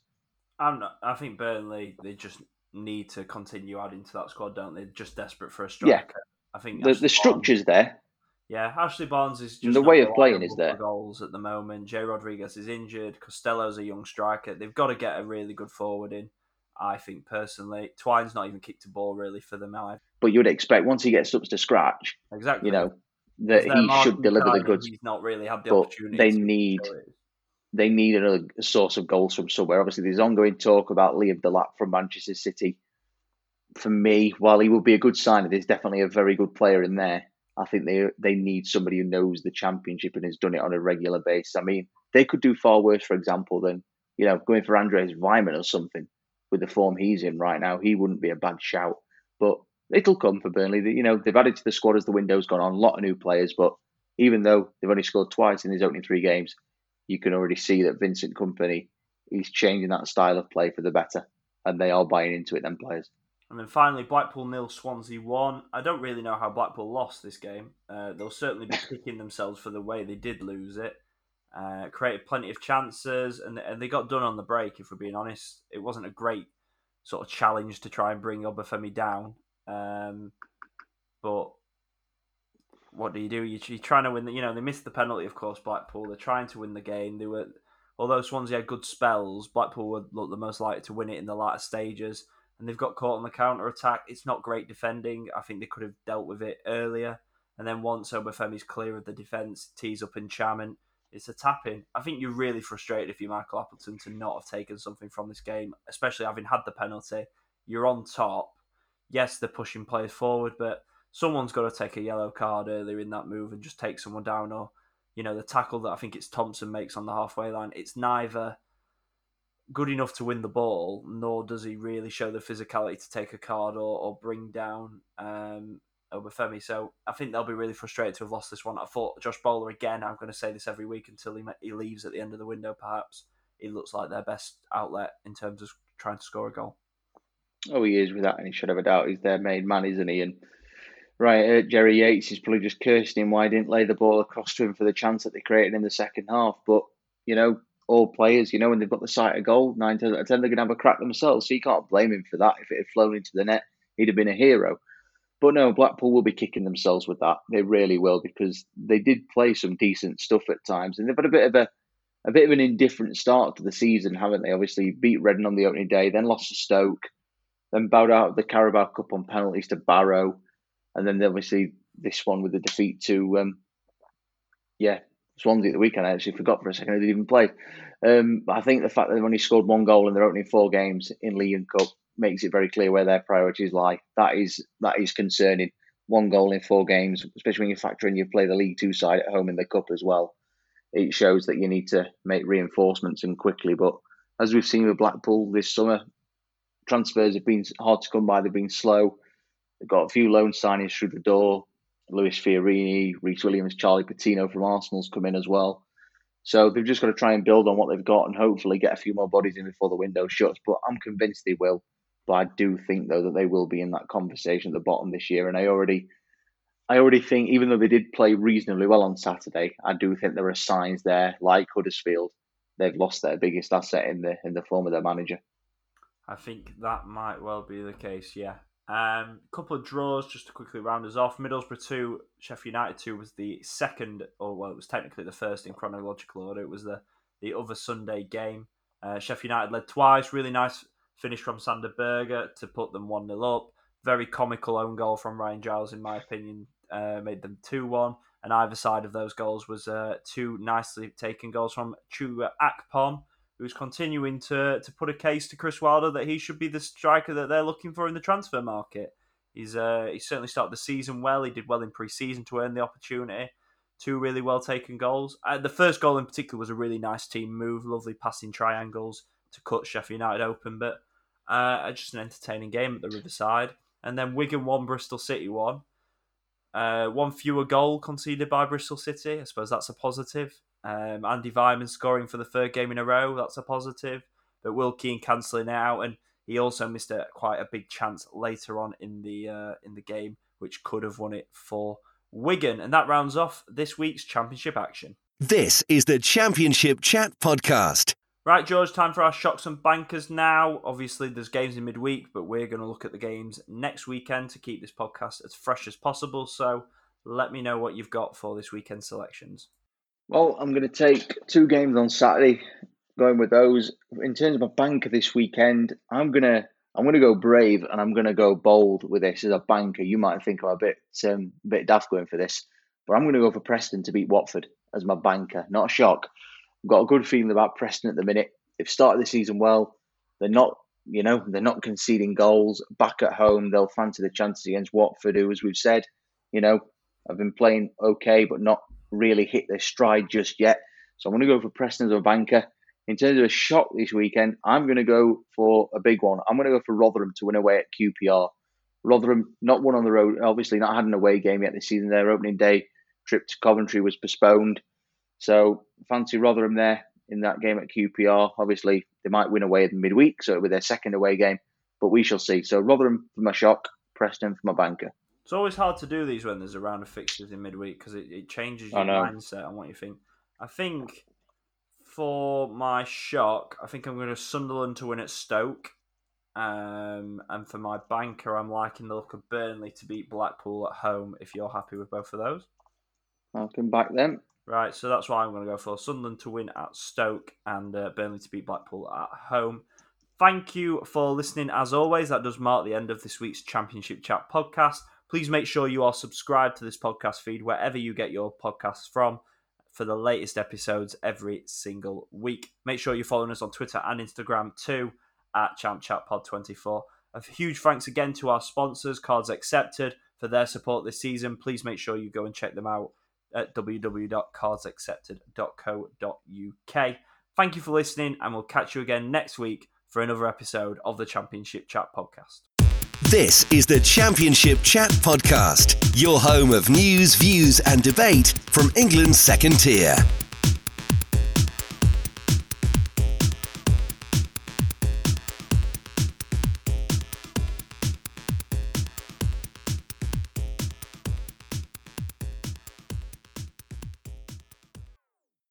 I'm not. I think Burnley they just need to continue adding to that squad, don't they? Just desperate for a striker. Yeah. I think the, the structure's there. Yeah, Ashley Barnes is just the way of playing is there. Goals at the moment. Jay Rodriguez is injured. Costelloe's a young striker. They've got to get a really good forward in. I think personally, Twine's not even kicked a ball really for them now. But you'd expect once he gets up to scratch, exactly, you know, that he should deliver the goods. He's not really had the but opportunity. They need, they need another source of goals from somewhere. Obviously, there's ongoing talk about Liam Delap from Manchester City. For me, while he will be a good signer, there's definitely a very good player in there. I think they they need somebody who knows the championship and has done it on a regular basis. I mean, they could do far worse, for example, than you know going for Andreas Weimann or something with the form he's in right now. He wouldn't be a bad shout, but it'll come for Burnley. You know, they've added to the squad as the window's gone on. A lot of new players, but even though they've only scored twice in his opening three games, you can already see that Vincent Kompany he's changing that style of play for the better, and they are buying into it. Then players. And then finally, Blackpool nil, Swansea one. I don't really know how Blackpool lost this game. Uh, they'll certainly be kicking themselves for the way they did lose it. Uh, created plenty of chances, and, and they got done on the break. If we're being honest, it wasn't a great sort of challenge to try and bring Obafemi down. Um, but what do you do? You're trying to win. The, you know, they missed the penalty, of course. Blackpool. They're trying to win the game. They were, although Swansea had good spells, Blackpool would look the most likely to win it in the latter stages and they've got caught on the counter attack. It's not great defending. I think they could have dealt with it earlier. And then once Obafemi's clear of the defence, tees up in Chaman, it's a tap in. I think you're really frustrated if you're Michael Appleton to not have taken something from this game, especially having had the penalty. You're on top. Yes, they're pushing players forward, but someone's got to take a yellow card earlier in that move and just take someone down. Or, you know, the tackle that I think it's Thompson makes on the halfway line. It's neither good enough to win the ball, nor does he really show the physicality to take a card or, or bring down um, Obafemi. So I think they'll be really frustrated to have lost this one. I thought Josh Bowler again. I'm going to say this every week until he he leaves at the end of the window. Perhaps he looks like their best outlet in terms of trying to score a goal. Oh, he is without any shadow of a doubt. He's their main man, isn't he? And right, uh, Jerry Yates is probably just cursing him why he didn't lay the ball across to him for the chance that they created in the second half. But you know, all players, you know, when they've got the sight of goal, nine times out of ten they're going to have a crack themselves. So you can't blame him for that. If it had flown into the net, he'd have been a hero. But no, Blackpool will be kicking themselves with that. They really will because they did play some decent stuff at times, and they've had a bit of a a bit of an indifferent start to the season, haven't they? Obviously, beat Reading on the opening day, then lost to Stoke, then bowed out of the Carabao Cup on penalties to Barrow, and then obviously this one with the defeat to um, yeah Swansea at the weekend. I actually forgot for a second they didn't even play. Um, but I think the fact that they've only scored one goal in their opening four games in League and Cup makes it very clear where their priorities lie. That is that is concerning. One goal in four games, especially when you factor in you play the League Two side at home in the Cup as well. It shows that you need to make reinforcements and quickly. But as we've seen with Blackpool this summer, transfers have been hard to come by. They've been slow. They've got a few loan signings through the door. Lewis Fiorini, Rhys Williams, Charlie Patino from Arsenal's come in as well. So they've just got to try and build on what they've got and hopefully get a few more bodies in before the window shuts. But I'm convinced they will. But I do think though that they will be in that conversation at the bottom this year. And I already I already think even though they did play reasonably well on Saturday, I do think there are signs there, like Huddersfield, they've lost their biggest asset in the in the form of their manager. I think that might well be the case, yeah. Um, couple of draws just to quickly round us off. Middlesbrough 2, Sheffield United 2 was the second, or well, it was technically the first in chronological order. It was the, the other Sunday game. Uh, Sheffield United led twice. Really nice finish from Sander Berge to put them 1 0 up. Very comical own goal from Ryan Giles, in my opinion, uh, made them 2 1. And either side of those goals was uh, two nicely taken goals from Chuba Akpom who's continuing to to put a case to Chris Wilder that he should be the striker that they're looking for in the transfer market. He's uh, he certainly started the season well. He did well in pre-season to earn the opportunity. Two really well taken goals. Uh, the first goal in particular was a really nice team move, lovely passing triangles to cut Sheffield United open, but uh, just an entertaining game at the Riverside. And then Wigan won, Bristol City won. Uh, one fewer goal conceded by Bristol City. I suppose that's a positive. Um, Andy Weimann scoring for the third game in a row. That's a positive. But Will Keane cancelling out, and he also missed a quite a big chance later on in the uh, in the game, which could have won it for Wigan. And that rounds off this week's championship action. This is the Championship Chat podcast. Right, George, time for our shocks and bankers now. Obviously, there's games in midweek, but we're going to look at the games next weekend to keep this podcast as fresh as possible. So let me know what you've got for this weekend selections. Well, I'm going to take two games on Saturday, going with those. In terms of my banker this weekend, I'm gonna I'm gonna go brave and I'm gonna go bold with this as a banker. You might think I'm a bit um, a bit daft going for this, but I'm gonna go for Preston to beat Watford as my banker. Not a shock. I've got a good feeling about Preston at the minute. They've started the season well. They're not, you know, they're not conceding goals. Back at home, they'll fancy the chances against Watford, who, as we've said, you know, have been playing okay, but not really hit their stride just yet. So I'm going to go for Preston as a banker. In terms of a shock this weekend, I'm going to go for a big one. I'm going to go for Rotherham to win away at QPR. Rotherham not won on the road, obviously not had an away game yet this season. Their opening day trip to Coventry was postponed. So fancy Rotherham there in that game at QPR. Obviously, they might win away in the midweek, so it'll be their second away game, but we shall see. So Rotherham for my shock, Preston for my banker. It's always hard to do these when there's a round of fixtures in midweek because it, it changes your mindset on what you think. I think for my shock, I think I'm going to Sunderland to win at Stoke. Um, and for my banker, I'm liking the look of Burnley to beat Blackpool at home. If you're happy with both of those, I'll come back then. Right, so that's why I'm going to go for Sunderland to win at Stoke and uh, Burnley to beat Blackpool at home. Thank you for listening. As always, that does mark the end of this week's Championship Chat podcast. Please make sure you are subscribed to this podcast feed wherever you get your podcasts from for the latest episodes every single week. Make sure you're following us on Twitter and Instagram too at ChampChatPod24. A huge thanks again to our sponsors, Cards Accepted, for their support this season. Please make sure you go and check them out at www.cardsaccepted.co.uk. Thank you for listening, and we'll catch you again next week for another episode of the Championship Chat podcast. This is the Championship Chat podcast, your home of news, views, and debate from England's second tier.